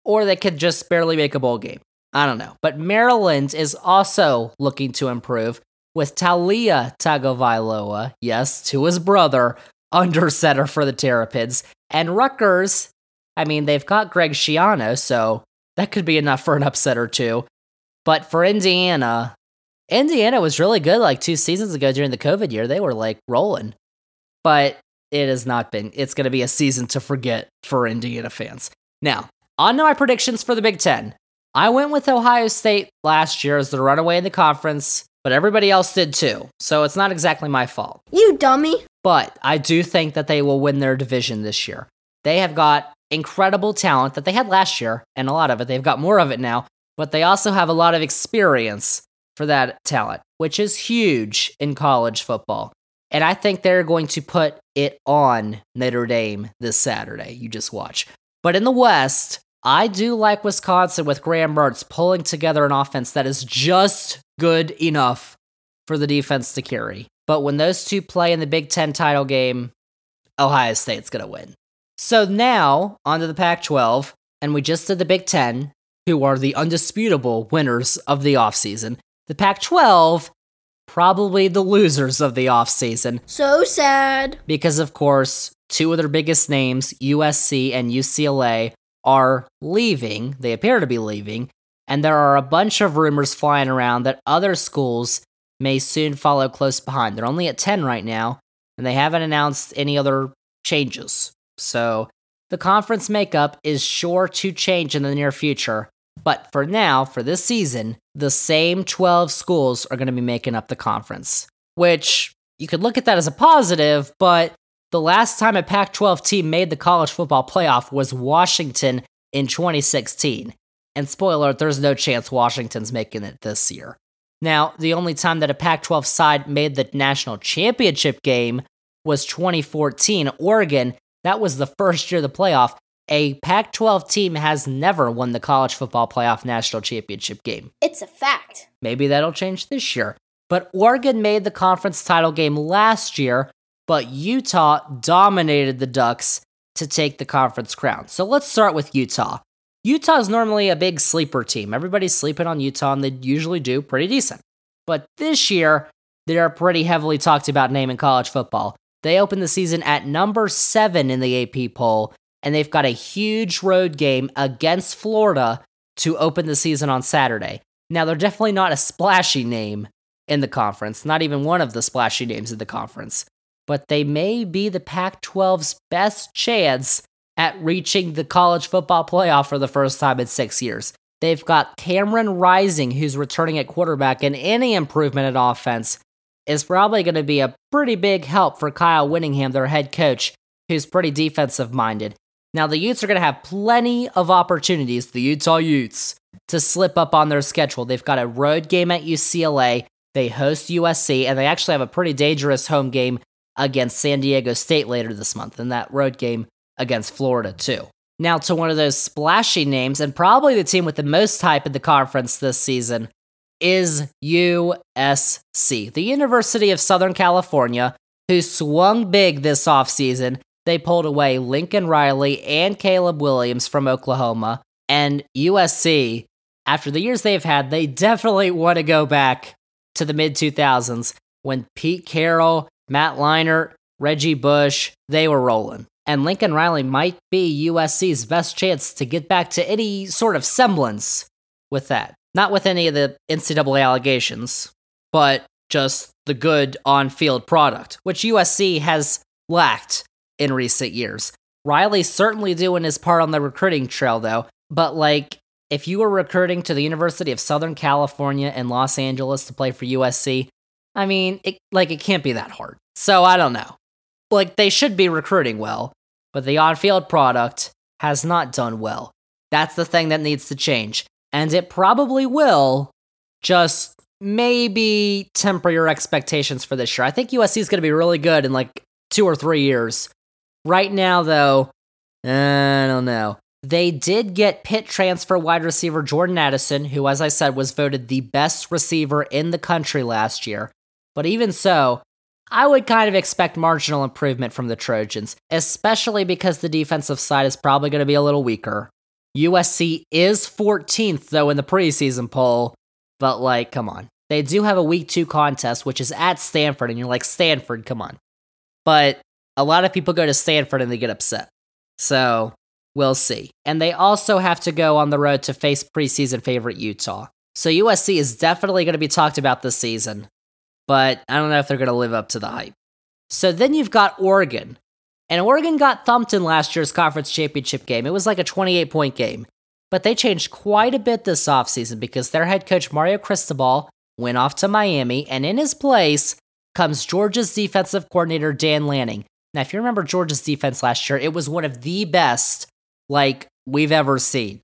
S2: or they could just barely make a bowl game. I don't know. But Maryland is also looking to improve with Taulia Tagovailoa, yes, to his brother, under center for the Terrapins. And Rutgers, I mean, they've got Greg Schiano, so that could be enough for an upset or two. But for Indiana, Indiana was really good like two seasons ago during the COVID year. They were like rolling. But it has not been. It's going to be a season to forget for Indiana fans. Now, on to my predictions for the Big Ten. I went with Ohio State last year as the runaway in the conference, but everybody else did too. So it's not exactly my fault.
S1: You dummy.
S2: But I do think that they will win their division this year. They have got incredible talent that they had last year, and a lot of it. They've got more of it now, but they also have a lot of experience for that talent, which is huge in college football. And I think they're going to put it on Notre Dame this Saturday. You just watch. But in the West, I do like Wisconsin with Graham Mertz pulling together an offense that is just good enough for the defense to carry. But when those two play in the Big Ten title game, Ohio State's going to win. So now, onto the Pac 12, and we just did the Big Ten, who are the undisputable winners of the offseason. The Pac 12, probably the losers of the offseason.
S1: So sad.
S2: Because, of course, two of their biggest names, USC and UCLA, are leaving. They appear to be leaving. And there are a bunch of rumors flying around that other schools may soon follow close behind. They're only at 10 right now, and they haven't announced any other changes. So the conference makeup is sure to change in the near future. But for now, for this season, the same 12 schools are going to be making up the conference, which you could look at that as a positive, but the last time a Pac 12 team made the college football playoff was Washington in 2016. And spoiler there's no chance Washington's making it this year. Now, the only time that a Pac 12 side made the national championship game was 2014. Oregon, that was the first year of the playoff. A Pac 12 team has never won the college football playoff national championship game.
S1: It's a fact.
S2: Maybe that'll change this year. But Oregon made the conference title game last year, but Utah dominated the Ducks to take the conference crown. So let's start with Utah. Utah is normally a big sleeper team. Everybody's sleeping on Utah, and they usually do pretty decent. But this year, they're pretty heavily talked about name in college football. They opened the season at number seven in the AP poll, and they've got a huge road game against Florida to open the season on Saturday. Now, they're definitely not a splashy name in the conference, not even one of the splashy names in the conference, but they may be the Pac 12's best chance at reaching the college football playoff for the first time in six years. They've got Cameron Rising, who's returning at quarterback, and any improvement at offense is probably going to be a pretty big help for Kyle Whittingham, their head coach, who's pretty defensive minded. Now, the Utes are going to have plenty of opportunities, the Utah Utes, to slip up on their schedule. They've got a road game at UCLA, they host USC, and they actually have a pretty dangerous home game against San Diego State later this month, and that road game against Florida, too. Now, to one of those splashy names, and probably the team with the most hype in the conference this season, is USC, the University of Southern California, who swung big this offseason. They pulled away Lincoln Riley and Caleb Williams from Oklahoma. And USC, after the years they've had, they definitely want to go back to the mid 2000s when Pete Carroll, Matt Leinart, Reggie Bush, they were rolling. And Lincoln Riley might be USC's best chance to get back to any sort of semblance with that. Not with any of the NCAA allegations, but just the good on field product, which USC has lacked in recent years. Riley's certainly doing his part on the recruiting trail, though, but like, if you were recruiting to the University of Southern California in Los Angeles to play for USC, I mean, it, like, it can't be that hard. So I don't know. Like, they should be recruiting well, but the on field product has not done well. That's the thing that needs to change. And it probably will, just maybe temper your expectations for this year. I think USC is going to be really good in like two or three years. Right now, though, I don't know. They did get Pitt transfer wide receiver Jordan Addison, who, as I said, was voted the best receiver in the country last year. But even so, I would kind of expect marginal improvement from the Trojans, especially because the defensive side is probably going to be a little weaker. USC is 14th, though, in the preseason poll, but like, come on. They do have a week two contest, which is at Stanford, and you're like, Stanford, come on. But a lot of people go to Stanford and they get upset. So we'll see. And they also have to go on the road to face preseason favorite Utah. So USC is definitely going to be talked about this season, but I don't know if they're going to live up to the hype. So then you've got Oregon. And Oregon got thumped in last year's conference championship game. It was like a 28 point game. But they changed quite a bit this offseason because their head coach, Mario Cristobal, went off to Miami, and in his place comes Georgia's defensive coordinator, Dan Lanning. Now, if you remember Georgia's defense last year, it was one of the best like we've ever seen.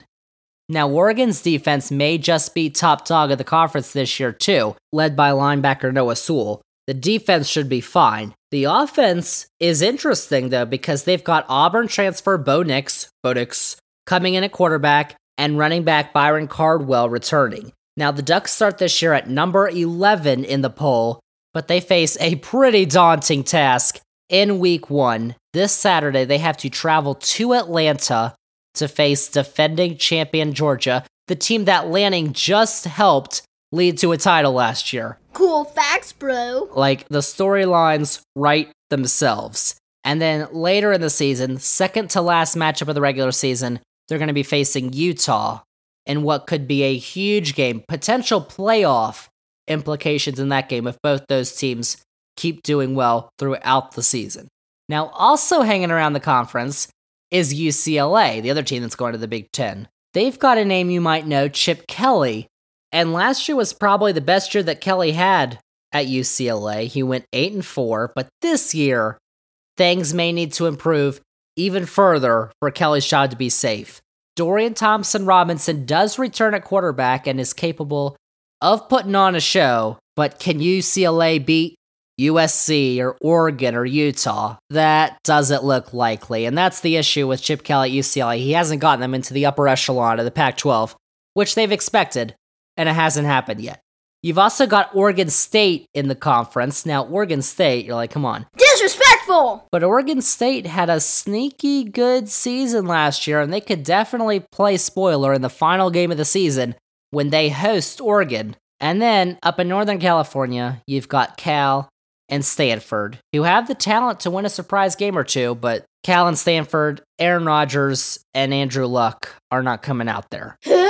S2: Now, Oregon's defense may just be top dog of the conference this year, too, led by linebacker Noah Sewell. The defense should be fine. The offense is interesting, though, because they've got Auburn transfer Bo Nix, Bo Nix coming in at quarterback, and running back Byron Cardwell returning. Now, the Ducks start this year at number 11 in the poll, but they face a pretty daunting task in week one. This Saturday, they have to travel to Atlanta to face defending champion Georgia, the team that Lanning just helped lead to a title last year.
S1: Cool facts, bro.
S2: Like the storylines write themselves. And then later in the season, second to last matchup of the regular season, they're going to be facing Utah in what could be a huge game, potential playoff implications in that game if both those teams keep doing well throughout the season. Now, also hanging around the conference is UCLA, the other team that's going to the Big Ten. They've got a name you might know, Chip Kelly. And last year was probably the best year that Kelly had at UCLA. He went 8 and 4, but this year things may need to improve even further for Kelly's job to be safe. Dorian Thompson Robinson does return at quarterback and is capable of putting on a show, but can UCLA beat USC or Oregon or Utah? That doesn't look likely. And that's the issue with Chip Kelly at UCLA. He hasn't gotten them into the upper echelon of the Pac 12, which they've expected, and it hasn't happened yet. You've also got Oregon State in the conference. Now, Oregon State, you're like, come on.
S1: Disrespectful!
S2: But Oregon State had a sneaky good season last year, and they could definitely play spoiler in the final game of the season when they host Oregon. And then up in Northern California, you've got Cal and Stanford, who have the talent to win a surprise game or two, but Cal and Stanford, Aaron Rodgers, and Andrew Luck are not coming out there.
S1: Who?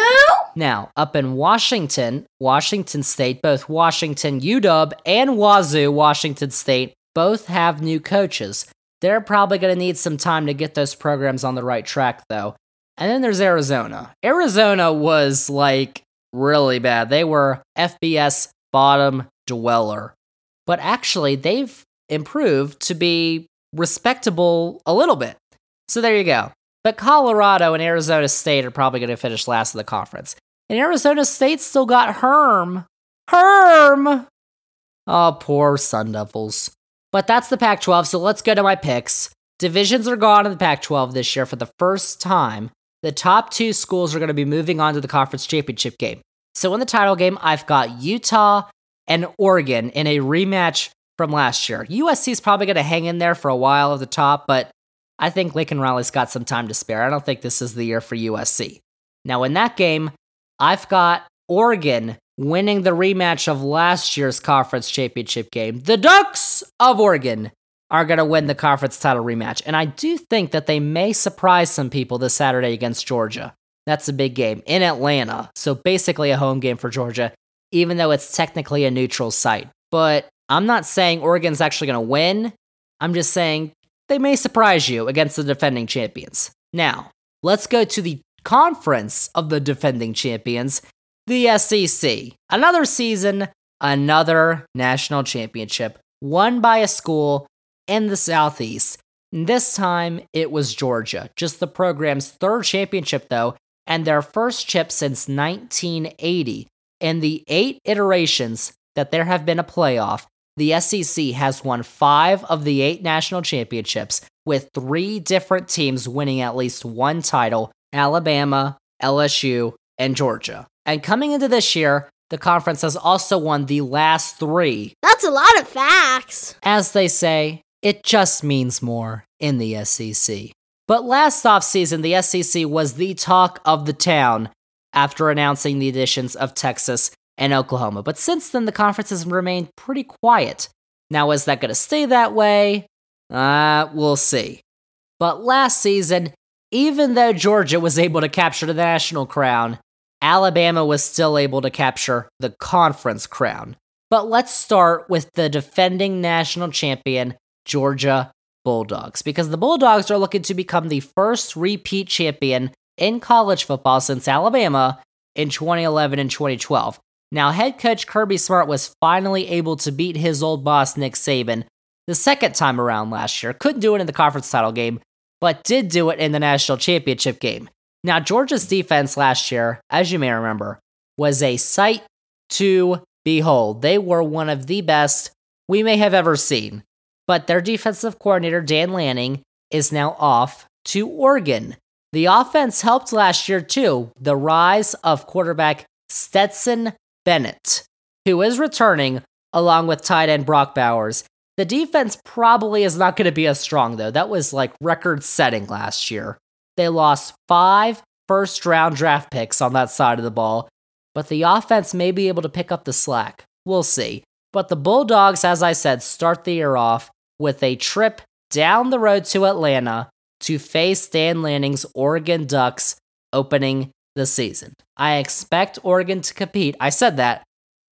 S2: Now, up in Washington, Washington State, both Washington UW and Wazoo Washington State both have new coaches. They're probably going to need some time to get those programs on the right track, though. And then there's Arizona. Arizona was like really bad. They were FBS bottom dweller. But actually, they've improved to be respectable a little bit. So there you go. But Colorado and Arizona State are probably going to finish last in the conference. And Arizona State still got Herm. Herm! Oh, poor Sun Devils. But that's the Pac 12, so let's go to my picks. Divisions are gone in the Pac 12 this year for the first time. The top two schools are going to be moving on to the conference championship game. So in the title game, I've got Utah and Oregon in a rematch from last year. USC is probably going to hang in there for a while at the top, but I think Lincoln Riley's got some time to spare. I don't think this is the year for USC. Now, in that game, I've got Oregon winning the rematch of last year's conference championship game. The Ducks of Oregon are going to win the conference title rematch. And I do think that they may surprise some people this Saturday against Georgia. That's a big game in Atlanta. So basically a home game for Georgia, even though it's technically a neutral site. But I'm not saying Oregon's actually going to win. I'm just saying they may surprise you against the defending champions. Now, let's go to the conference of the defending champions, the SEC. Another season, another national championship, won by a school in the Southeast. This time it was Georgia, just the program's third championship, though, and their first chip since 1980. In the eight iterations that there have been a playoff, the SEC has won five of the eight national championships, with three different teams winning at least one title Alabama, LSU, and Georgia. And coming into this year, the conference has also won the last three.
S1: That's a lot of facts.
S2: As they say, it just means more in the SEC. But last offseason, the SEC was the talk of the town after announcing the additions of Texas and Oklahoma. But since then, the conference has remained pretty quiet. Now, is that going to stay that way? Uh, we'll see. But last season, even though Georgia was able to capture the national crown, Alabama was still able to capture the conference crown. But let's start with the defending national champion, Georgia Bulldogs, because the Bulldogs are looking to become the first repeat champion in college football since Alabama in 2011 and 2012. Now, head coach Kirby Smart was finally able to beat his old boss, Nick Saban, the second time around last year. Couldn't do it in the conference title game, but did do it in the national championship game. Now, Georgia's defense last year, as you may remember, was a sight to behold. They were one of the best we may have ever seen. But their defensive coordinator, Dan Lanning, is now off to Oregon. The offense helped last year too. The rise of quarterback Stetson Bennett, who is returning along with tight end Brock Bowers. The defense probably is not going to be as strong, though. That was like record setting last year. They lost five first round draft picks on that side of the ball, but the offense may be able to pick up the slack. We'll see. But the Bulldogs, as I said, start the year off with a trip down the road to Atlanta to face Dan Lanning's Oregon Ducks opening the season. I expect Oregon to compete. I said that.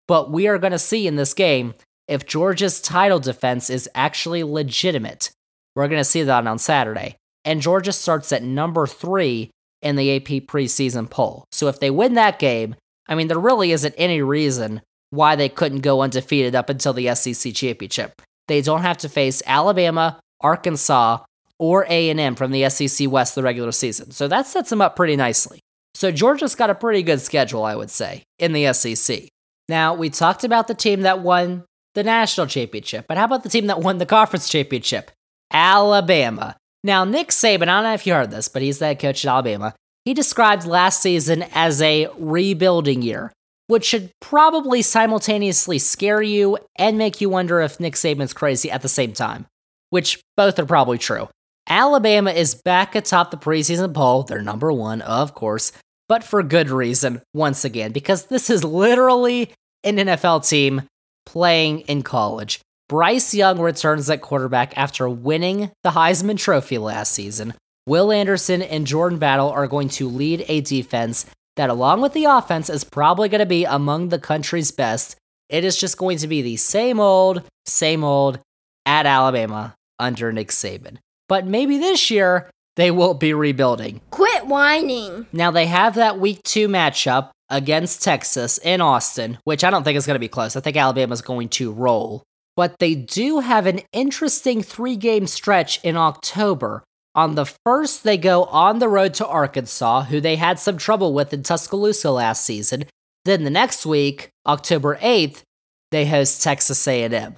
S2: But we are going to see in this game if Georgia's title defense is actually legitimate. We're going to see that on Saturday. And Georgia starts at number three in the AP preseason poll. So if they win that game, I mean, there really isn't any reason why they couldn't go undefeated up until the SEC championship. They don't have to face Alabama, Arkansas, or A&M from the SEC West the regular season. So that sets them up pretty nicely. So Georgia's got a pretty good schedule, I would say, in the SEC. Now, we talked about the team that won the national championship, but how about the team that won the conference championship? Alabama. Now, Nick Saban, I don't know if you heard this, but he's the head coach at Alabama. He described last season as a rebuilding year, which should probably simultaneously scare you and make you wonder if Nick Saban's crazy at the same time, which both are probably true. Alabama is back atop the preseason poll. They're number one, of course, but for good reason, once again, because this is literally an NFL team playing in college. Bryce Young returns at quarterback after winning the Heisman Trophy last season. Will Anderson and Jordan Battle are going to lead a defense that, along with the offense, is probably going to be among the country's best. It is just going to be the same old, same old at Alabama under Nick Saban. But maybe this year they will be rebuilding.
S1: Quit whining.
S2: Now they have that week two matchup against Texas in Austin, which I don't think is going to be close. I think Alabama's going to roll. But they do have an interesting three game stretch in October. On the first, they go on the road to Arkansas, who they had some trouble with in Tuscaloosa last season. Then the next week, October 8th, they host Texas A&M.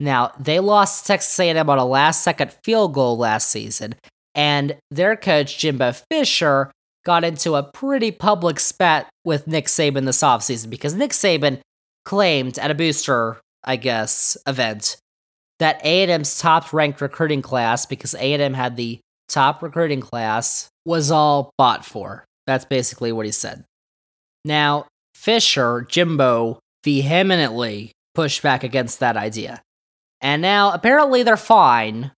S2: Now, they lost Texas A&M on a last-second field goal last season, and their coach Jimbo Fisher got into a pretty public spat with Nick Saban this offseason because Nick Saban claimed at a booster, I guess, event that A&M's top-ranked recruiting class because A&M had the top recruiting class was all bought for. That's basically what he said. Now, Fisher, Jimbo, vehemently pushed back against that idea. And now apparently they're fine,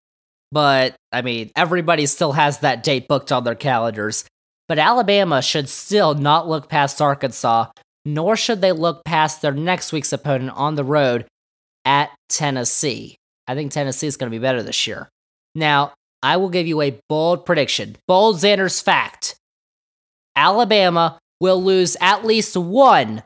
S2: but I mean, everybody still has that date booked on their calendars. But Alabama should still not look past Arkansas, nor should they look past their next week's opponent on the road at Tennessee. I think Tennessee is going to be better this year. Now, I will give you a bold prediction. Bold Xander's fact. Alabama will lose at least one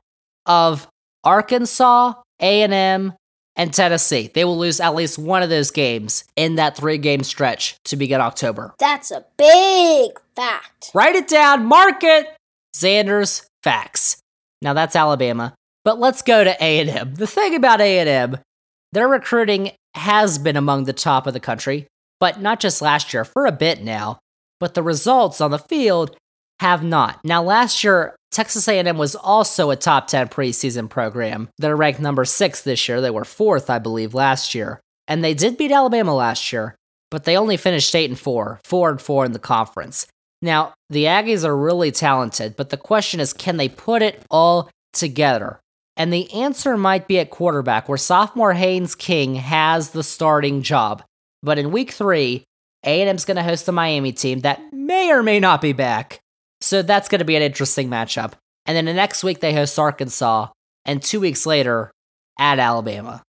S2: of Arkansas, A&M, and Tennessee. They will lose at least one of those games in that three game stretch to begin October.
S1: That's a big fact.
S2: Write it down, mark it. Xander's facts. Now that's Alabama, but let's go to A&M. The thing about A&M, their recruiting has been among the top of the country, but not just last year, for a bit now. But the results on the field have not. Now last year, Texas A&M was also a top 10 preseason program. They're ranked number 6 this year. They were 4th, I believe, last year. And they did beat Alabama last year, but they only finished 8 and 4, 4 and 4 in the conference. Now, the Aggies are really talented, but the question is can they put it all together? And the answer might be at quarterback, where sophomore Haynes King has the starting job. But in week 3, A&M's going to host the Miami team that may or may not be back. So that's going to be an interesting matchup. And then the next week they host Arkansas, and two weeks later at Alabama.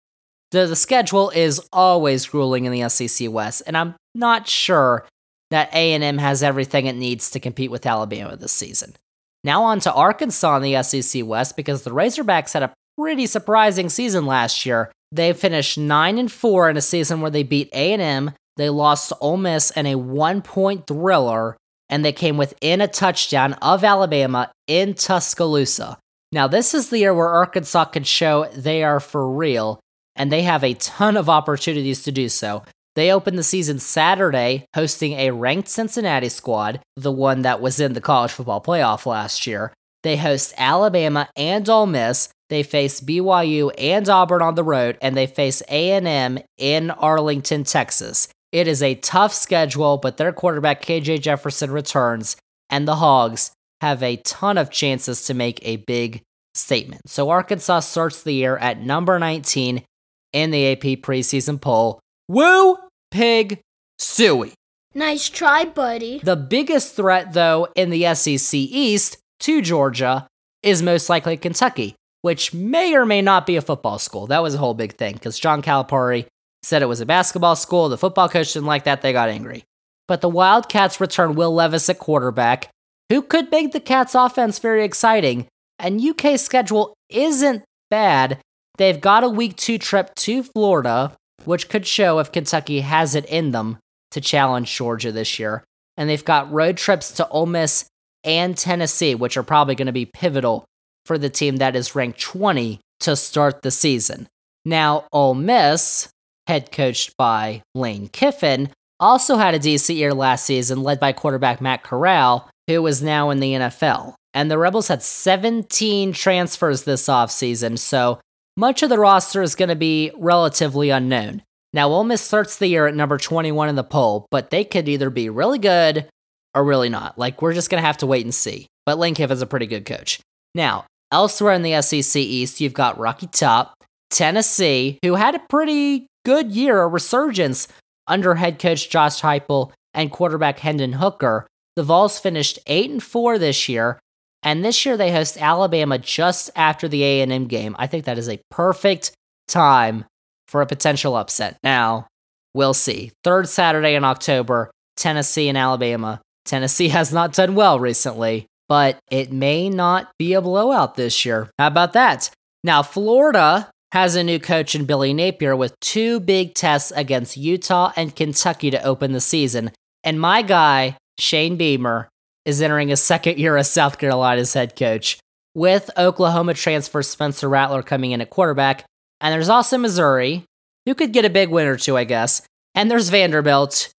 S2: The, the schedule is always grueling in the SEC West, and I'm not sure that A&M has everything it needs to compete with Alabama this season. Now on to Arkansas in the SEC West because the Razorbacks had a pretty surprising season last year. They finished 9 and 4 in a season where they beat A&M, they lost to Ole Miss in a 1-point thriller, and they came within a touchdown of Alabama in Tuscaloosa. Now, this is the year where Arkansas can show they are for real, and they have a ton of opportunities to do so. They open the season Saturday, hosting a ranked Cincinnati squad, the one that was in the college football playoff last year. They host Alabama and Ole Miss. They face BYU and Auburn on the road, and they face A&M in Arlington, Texas. It is a tough schedule, but their quarterback KJ Jefferson returns, and the Hogs have a ton of chances to make a big statement. So Arkansas starts the year at number 19 in the AP preseason poll. Woo pig suey.
S1: Nice try, buddy.
S2: The biggest threat, though, in the SEC East to Georgia is most likely Kentucky. which may or may not be a football school. That was a whole big thing because John Calipari said it was a basketball school. The football coach didn't like that. They got angry. But the Wildcats return Will Levis at quarterback, who could make the Cats offense very exciting. And UK's schedule isn't bad. They've got a week two trip to Florida, which could show if Kentucky has it in them to challenge Georgia this year. And they've got road trips to Ole Miss and Tennessee, which are probably going to be pivotal for the team that is ranked 20 to start the season. Now, Ole Miss, head coached by Lane Kiffin, also had a decent year last season, led by quarterback Matt Corral, who is now in the NFL. And the Rebels had 17 transfers this offseason, so much of the roster is going to be relatively unknown. Now, Ole Miss starts the year at number 21 in the poll, but they could either be really good or really not. Like, we're just going to have to wait and see. But Lane Kiffin's a pretty good coach. Now, elsewhere in the SEC East, you've got Rocky Top, Tennessee, who had a pretty good year, a resurgence under head coach Josh Heupel and quarterback Hendon Hooker. The Vols finished 8 and 4 this year, and this year they host Alabama just after the A&M game. I think that is a perfect time for a potential upset. Now, we'll see. Third Saturday in October, Tennessee and Alabama. Tennessee [laughs] has not done well recently, but it may not be a blowout this year. How about that? Now, Florida has a new coach in Billy Napier with two big tests against Utah and Kentucky to open the season. And my guy, Shane Beamer, is entering his second year as South Carolina's head coach, with Oklahoma transfer Spencer Rattler coming in at quarterback. And there's also Missouri, who could get a big win or two, I guess. And there's Vanderbilt,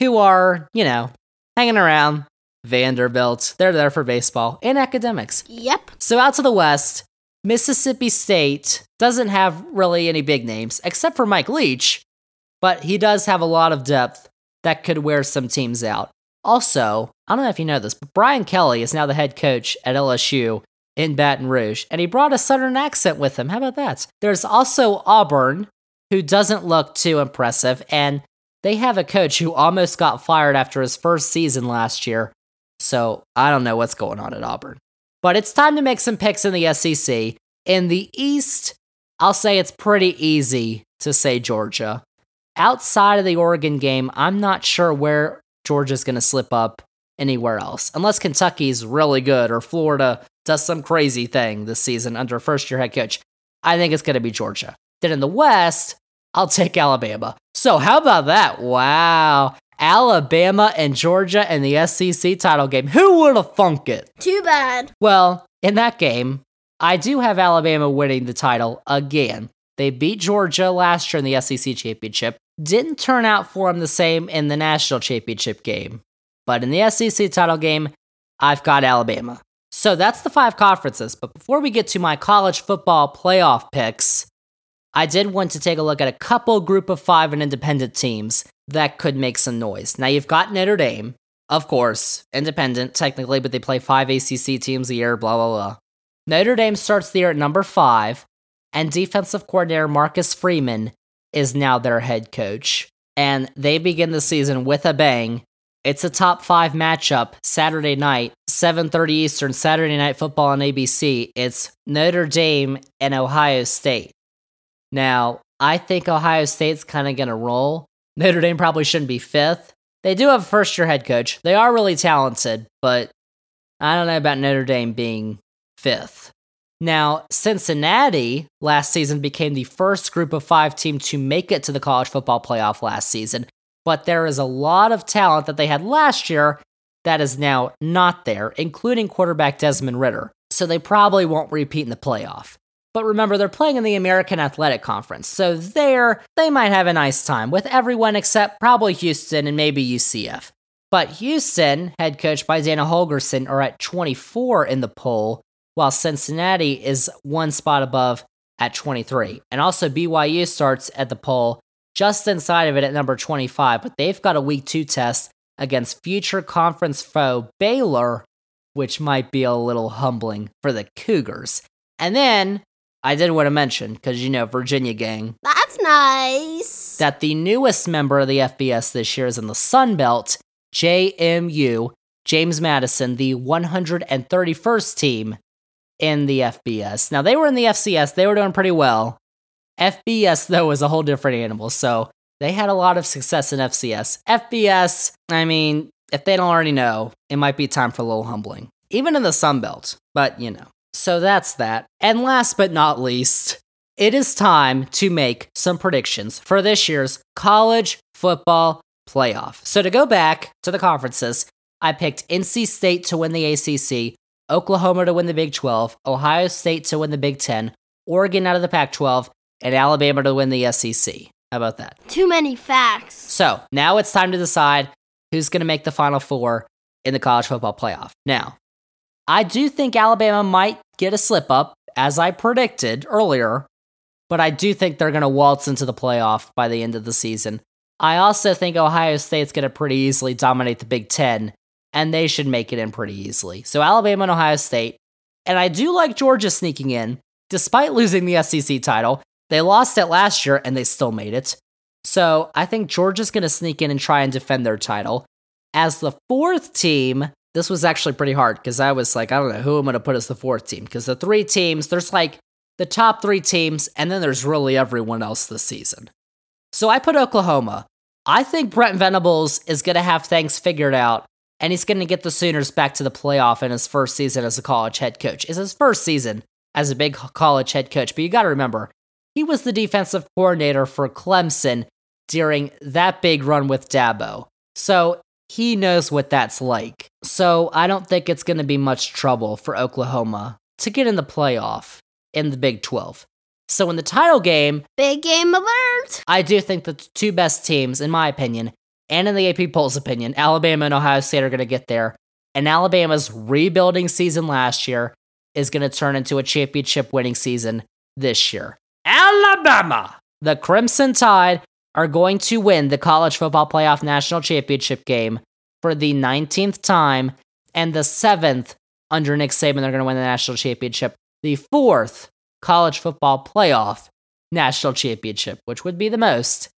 S2: who are, you know, hanging around. Vanderbilt, they're there for baseball and academics.
S1: Yep.
S2: So out to the west, Mississippi State doesn't have really any big names, except for Mike Leach, but he does have a lot of depth that could wear some teams out. Also, I don't know if you know this, but Brian Kelly is now the head coach at LSU in Baton Rouge, and he brought a Southern accent with him. How about that? There's also Auburn, who doesn't look too impressive, and they have a coach who almost got fired after his first season last year. So I don't know what's going on at Auburn. But it's time to make some picks in the SEC. In the East, I'll say it's pretty easy to say Georgia. Outside of the Oregon game, I'm not sure where Georgia's going to slip up anywhere else, unless Kentucky's really good or Florida does some crazy thing this season under first year head coach. I think it's going to be Georgia. Then in the West, I'll take Alabama. So, how about that? Wow. Alabama and Georgia in the SEC title game. Who would have thunk it?
S1: Too bad.
S2: Well, in that game, I do have Alabama winning the title again. They beat Georgia last year in the SEC championship. Didn't turn out for them the same in the national championship game. But in the SEC title game, I've got Alabama. So that's the five conferences. But before we get to my college football playoff picks, I did want to take a look at a couple group of five and independent teams that could make some noise. Now you've got Notre Dame, of course, independent technically, but they play five ACC teams a year, blah, blah, blah. Notre Dame starts the year at number five, and defensive coordinator Marcus Freeman is now their head coach. And they begin the season with a bang. It's a top five matchup Saturday night, 7:30 Eastern, Saturday Night Football on ABC. It's Notre Dame and Ohio State. Now, I think Ohio State's kind of going to roll. Notre Dame probably shouldn't be fifth. They do have a first year head coach. They are really talented, but I don't know about Notre Dame being fifth. Now, Cincinnati last season became the first group of five team to make it to the college football playoff last season, but there is a lot of talent that they had last year that is now not there, including quarterback Desmond Ridder. So they probably won't repeat in the playoff. But remember, they're playing in the American Athletic Conference, so there, they might have a nice time with everyone except probably Houston and maybe UCF. But Houston, head coached by Dana Holgorsen, are at 24 in the poll, while Cincinnati is one spot above at 23. And also, BYU starts at the poll just inside of it at number 25, but they've got a week two test against future conference foe Baylor, which might be a little humbling for the Cougars. And then I did want to mention, because you know, Virginia gang,
S1: That's nice.
S2: that the newest member of the FBS this year is in the Sun Belt, JMU, James Madison, the 131st team in the FBS. Now, they were in the FCS, they were doing pretty well. FBS, though, is a whole different animal. So they had a lot of success in FCS. FBS, I mean, if they don't already know, it might be time for a little humbling, even in the Sun Belt, but you know. So that's that. And last but not least, it is time to make some predictions for this year's college football playoff. So to go back to the conferences, I picked NC State to win the ACC, Oklahoma to win the Big 12, Ohio State to win the Big 10, Oregon out of the Pac 12, and Alabama to win the SEC. How about that?
S1: Too many facts.
S2: So now it's time to decide who's going to make the Final Four in the college football playoff. Now, I do think Alabama might get a slip up, as I predicted earlier, but I do think they're going to waltz into the playoff by the end of the season. I also think Ohio State's going to pretty easily dominate the Big Ten, and they should make it in pretty easily. So Alabama and Ohio State. And I do like Georgia sneaking in, despite losing the SEC title. They lost it last year and they still made it. So I think Georgia's going to sneak in and try and defend their title. As the fourth team, this was actually pretty hard because I was like, I don't know who I'm going to put as the fourth team. Because the three teams, there's like the top three teams, and then there's really everyone else this season. So I put Oklahoma. I think Brent Venables is going to have things figured out, and he's going to get the Sooners back to the playoff in his first season as a college head coach. It's his first season as a big college head coach, but you got to remember, he was the defensive coordinator for Clemson during that big run with Dabo. So he knows what that's like. So I don't think it's going to be much trouble for Oklahoma to get in the playoff in the Big 12. So in the title game,
S1: Big game alert.
S2: I do think the two best teams, in my opinion, and in the AP Polls opinion, Alabama and Ohio State are going to get there. And Alabama's rebuilding season last year is going to turn into a championship winning season this year. Alabama! The Crimson Tide are going to win the College Football Playoff National Championship game for the 19th time and the seventh under Nick Saban. They're going to win the national championship. The fourth college football playoff national championship, which would be the most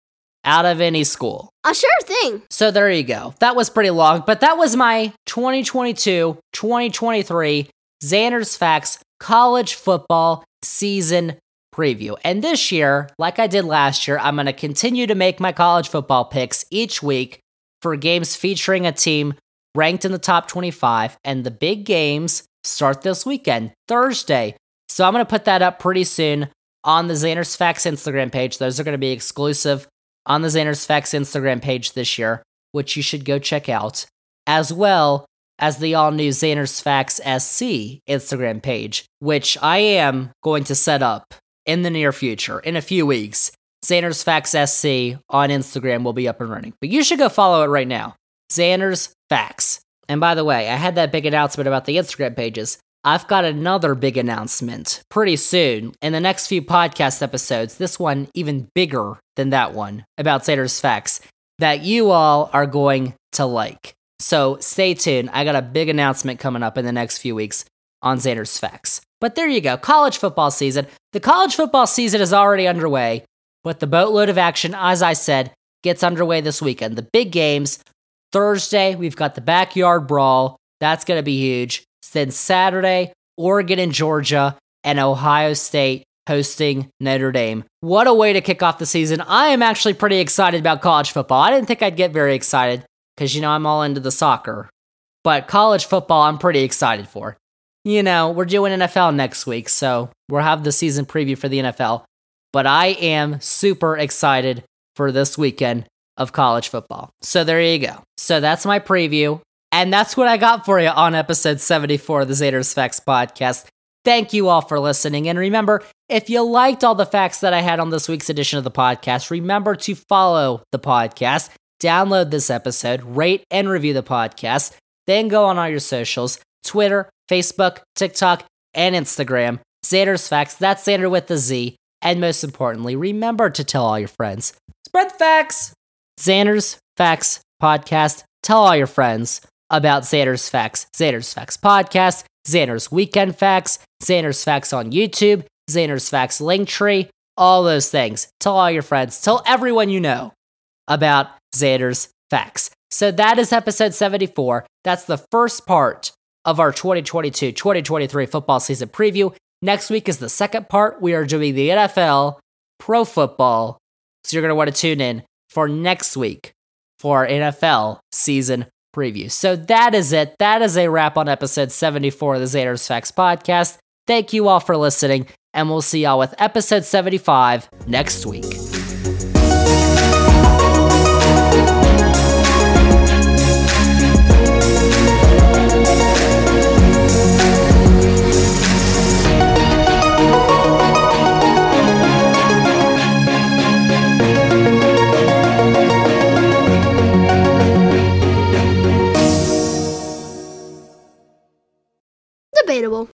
S2: out of any school.
S1: A sure thing.
S2: So there you go. That was pretty long, but that was my 2022 2023 Xander's Facts college football season preview. And this year, like I did last year, I'm going to continue to make my college football picks each week for games featuring a team ranked in the top 25. And the big games start this weekend, Thursday. So I'm going to put that up pretty soon on the Xander's Facts Instagram page. Those are going to be exclusive on the Xander's Facts Instagram page this year, which you should go check out, as well as the all new Xander's Facts SC Instagram page, which I am going to set up in the near future, in a few weeks. Xander's Facts SC on Instagram will be up and running. But you should go follow it right now. Xander's Facts. And by the way, I had that big announcement about the Instagram pages. I've got another big announcement pretty soon in the next few podcast episodes. This one even bigger than that one about Xander's Facts that you all are going to like. So stay tuned. I got a big announcement coming up in the next few weeks on Xander's Facts. But there you go, college football season. The college football season is already underway, but the boatload of action, as I said, gets underway this weekend. The big games. Thursday, we've got the backyard brawl. That's going to be huge. Then Saturday, Oregon and Georgia, and Ohio State hosting Notre Dame. What a way to kick off the season. I am actually pretty excited about college football. I didn't think I'd get very excited because, you know, I'm all into the soccer. But college football, I'm pretty excited for you know, we're doing NFL next week, so we'll have the season preview for the NFL. But I am super excited for this weekend of college football. So there you go. So that's my preview. And that's what I got for you on episode 74 of the Xander's Facts podcast. Thank you all for listening. And remember, if you liked all the facts that I had on this week's edition of the podcast, remember to follow the podcast, download this episode, rate and review the podcast, then go on all your socials Twitter, Facebook, TikTok, and Instagram. Xander's Facts, that's Xander with the Z. And most importantly, remember to tell all your friends. Spread the facts! Xander's Facts Podcast. Tell all your friends about Xander's Facts, Xander's Facts Podcast, Xander's Weekend Facts, Xander's Facts on YouTube, Xander's Facts Linktree, all those things. Tell all your friends, tell everyone you know about Xander's Facts. So that is episode 74. That's the first part of our 2022 2023 football season preview. Next week is the second part. We are doing the NFL, pro football. So you're going to want to tune in for next week for our NFL season preview. So that is it. That is a wrap on episode 74 of the Xander's Facts podcast. Thank you all for listening, and we'll see y'all with episode 75 next week. debatable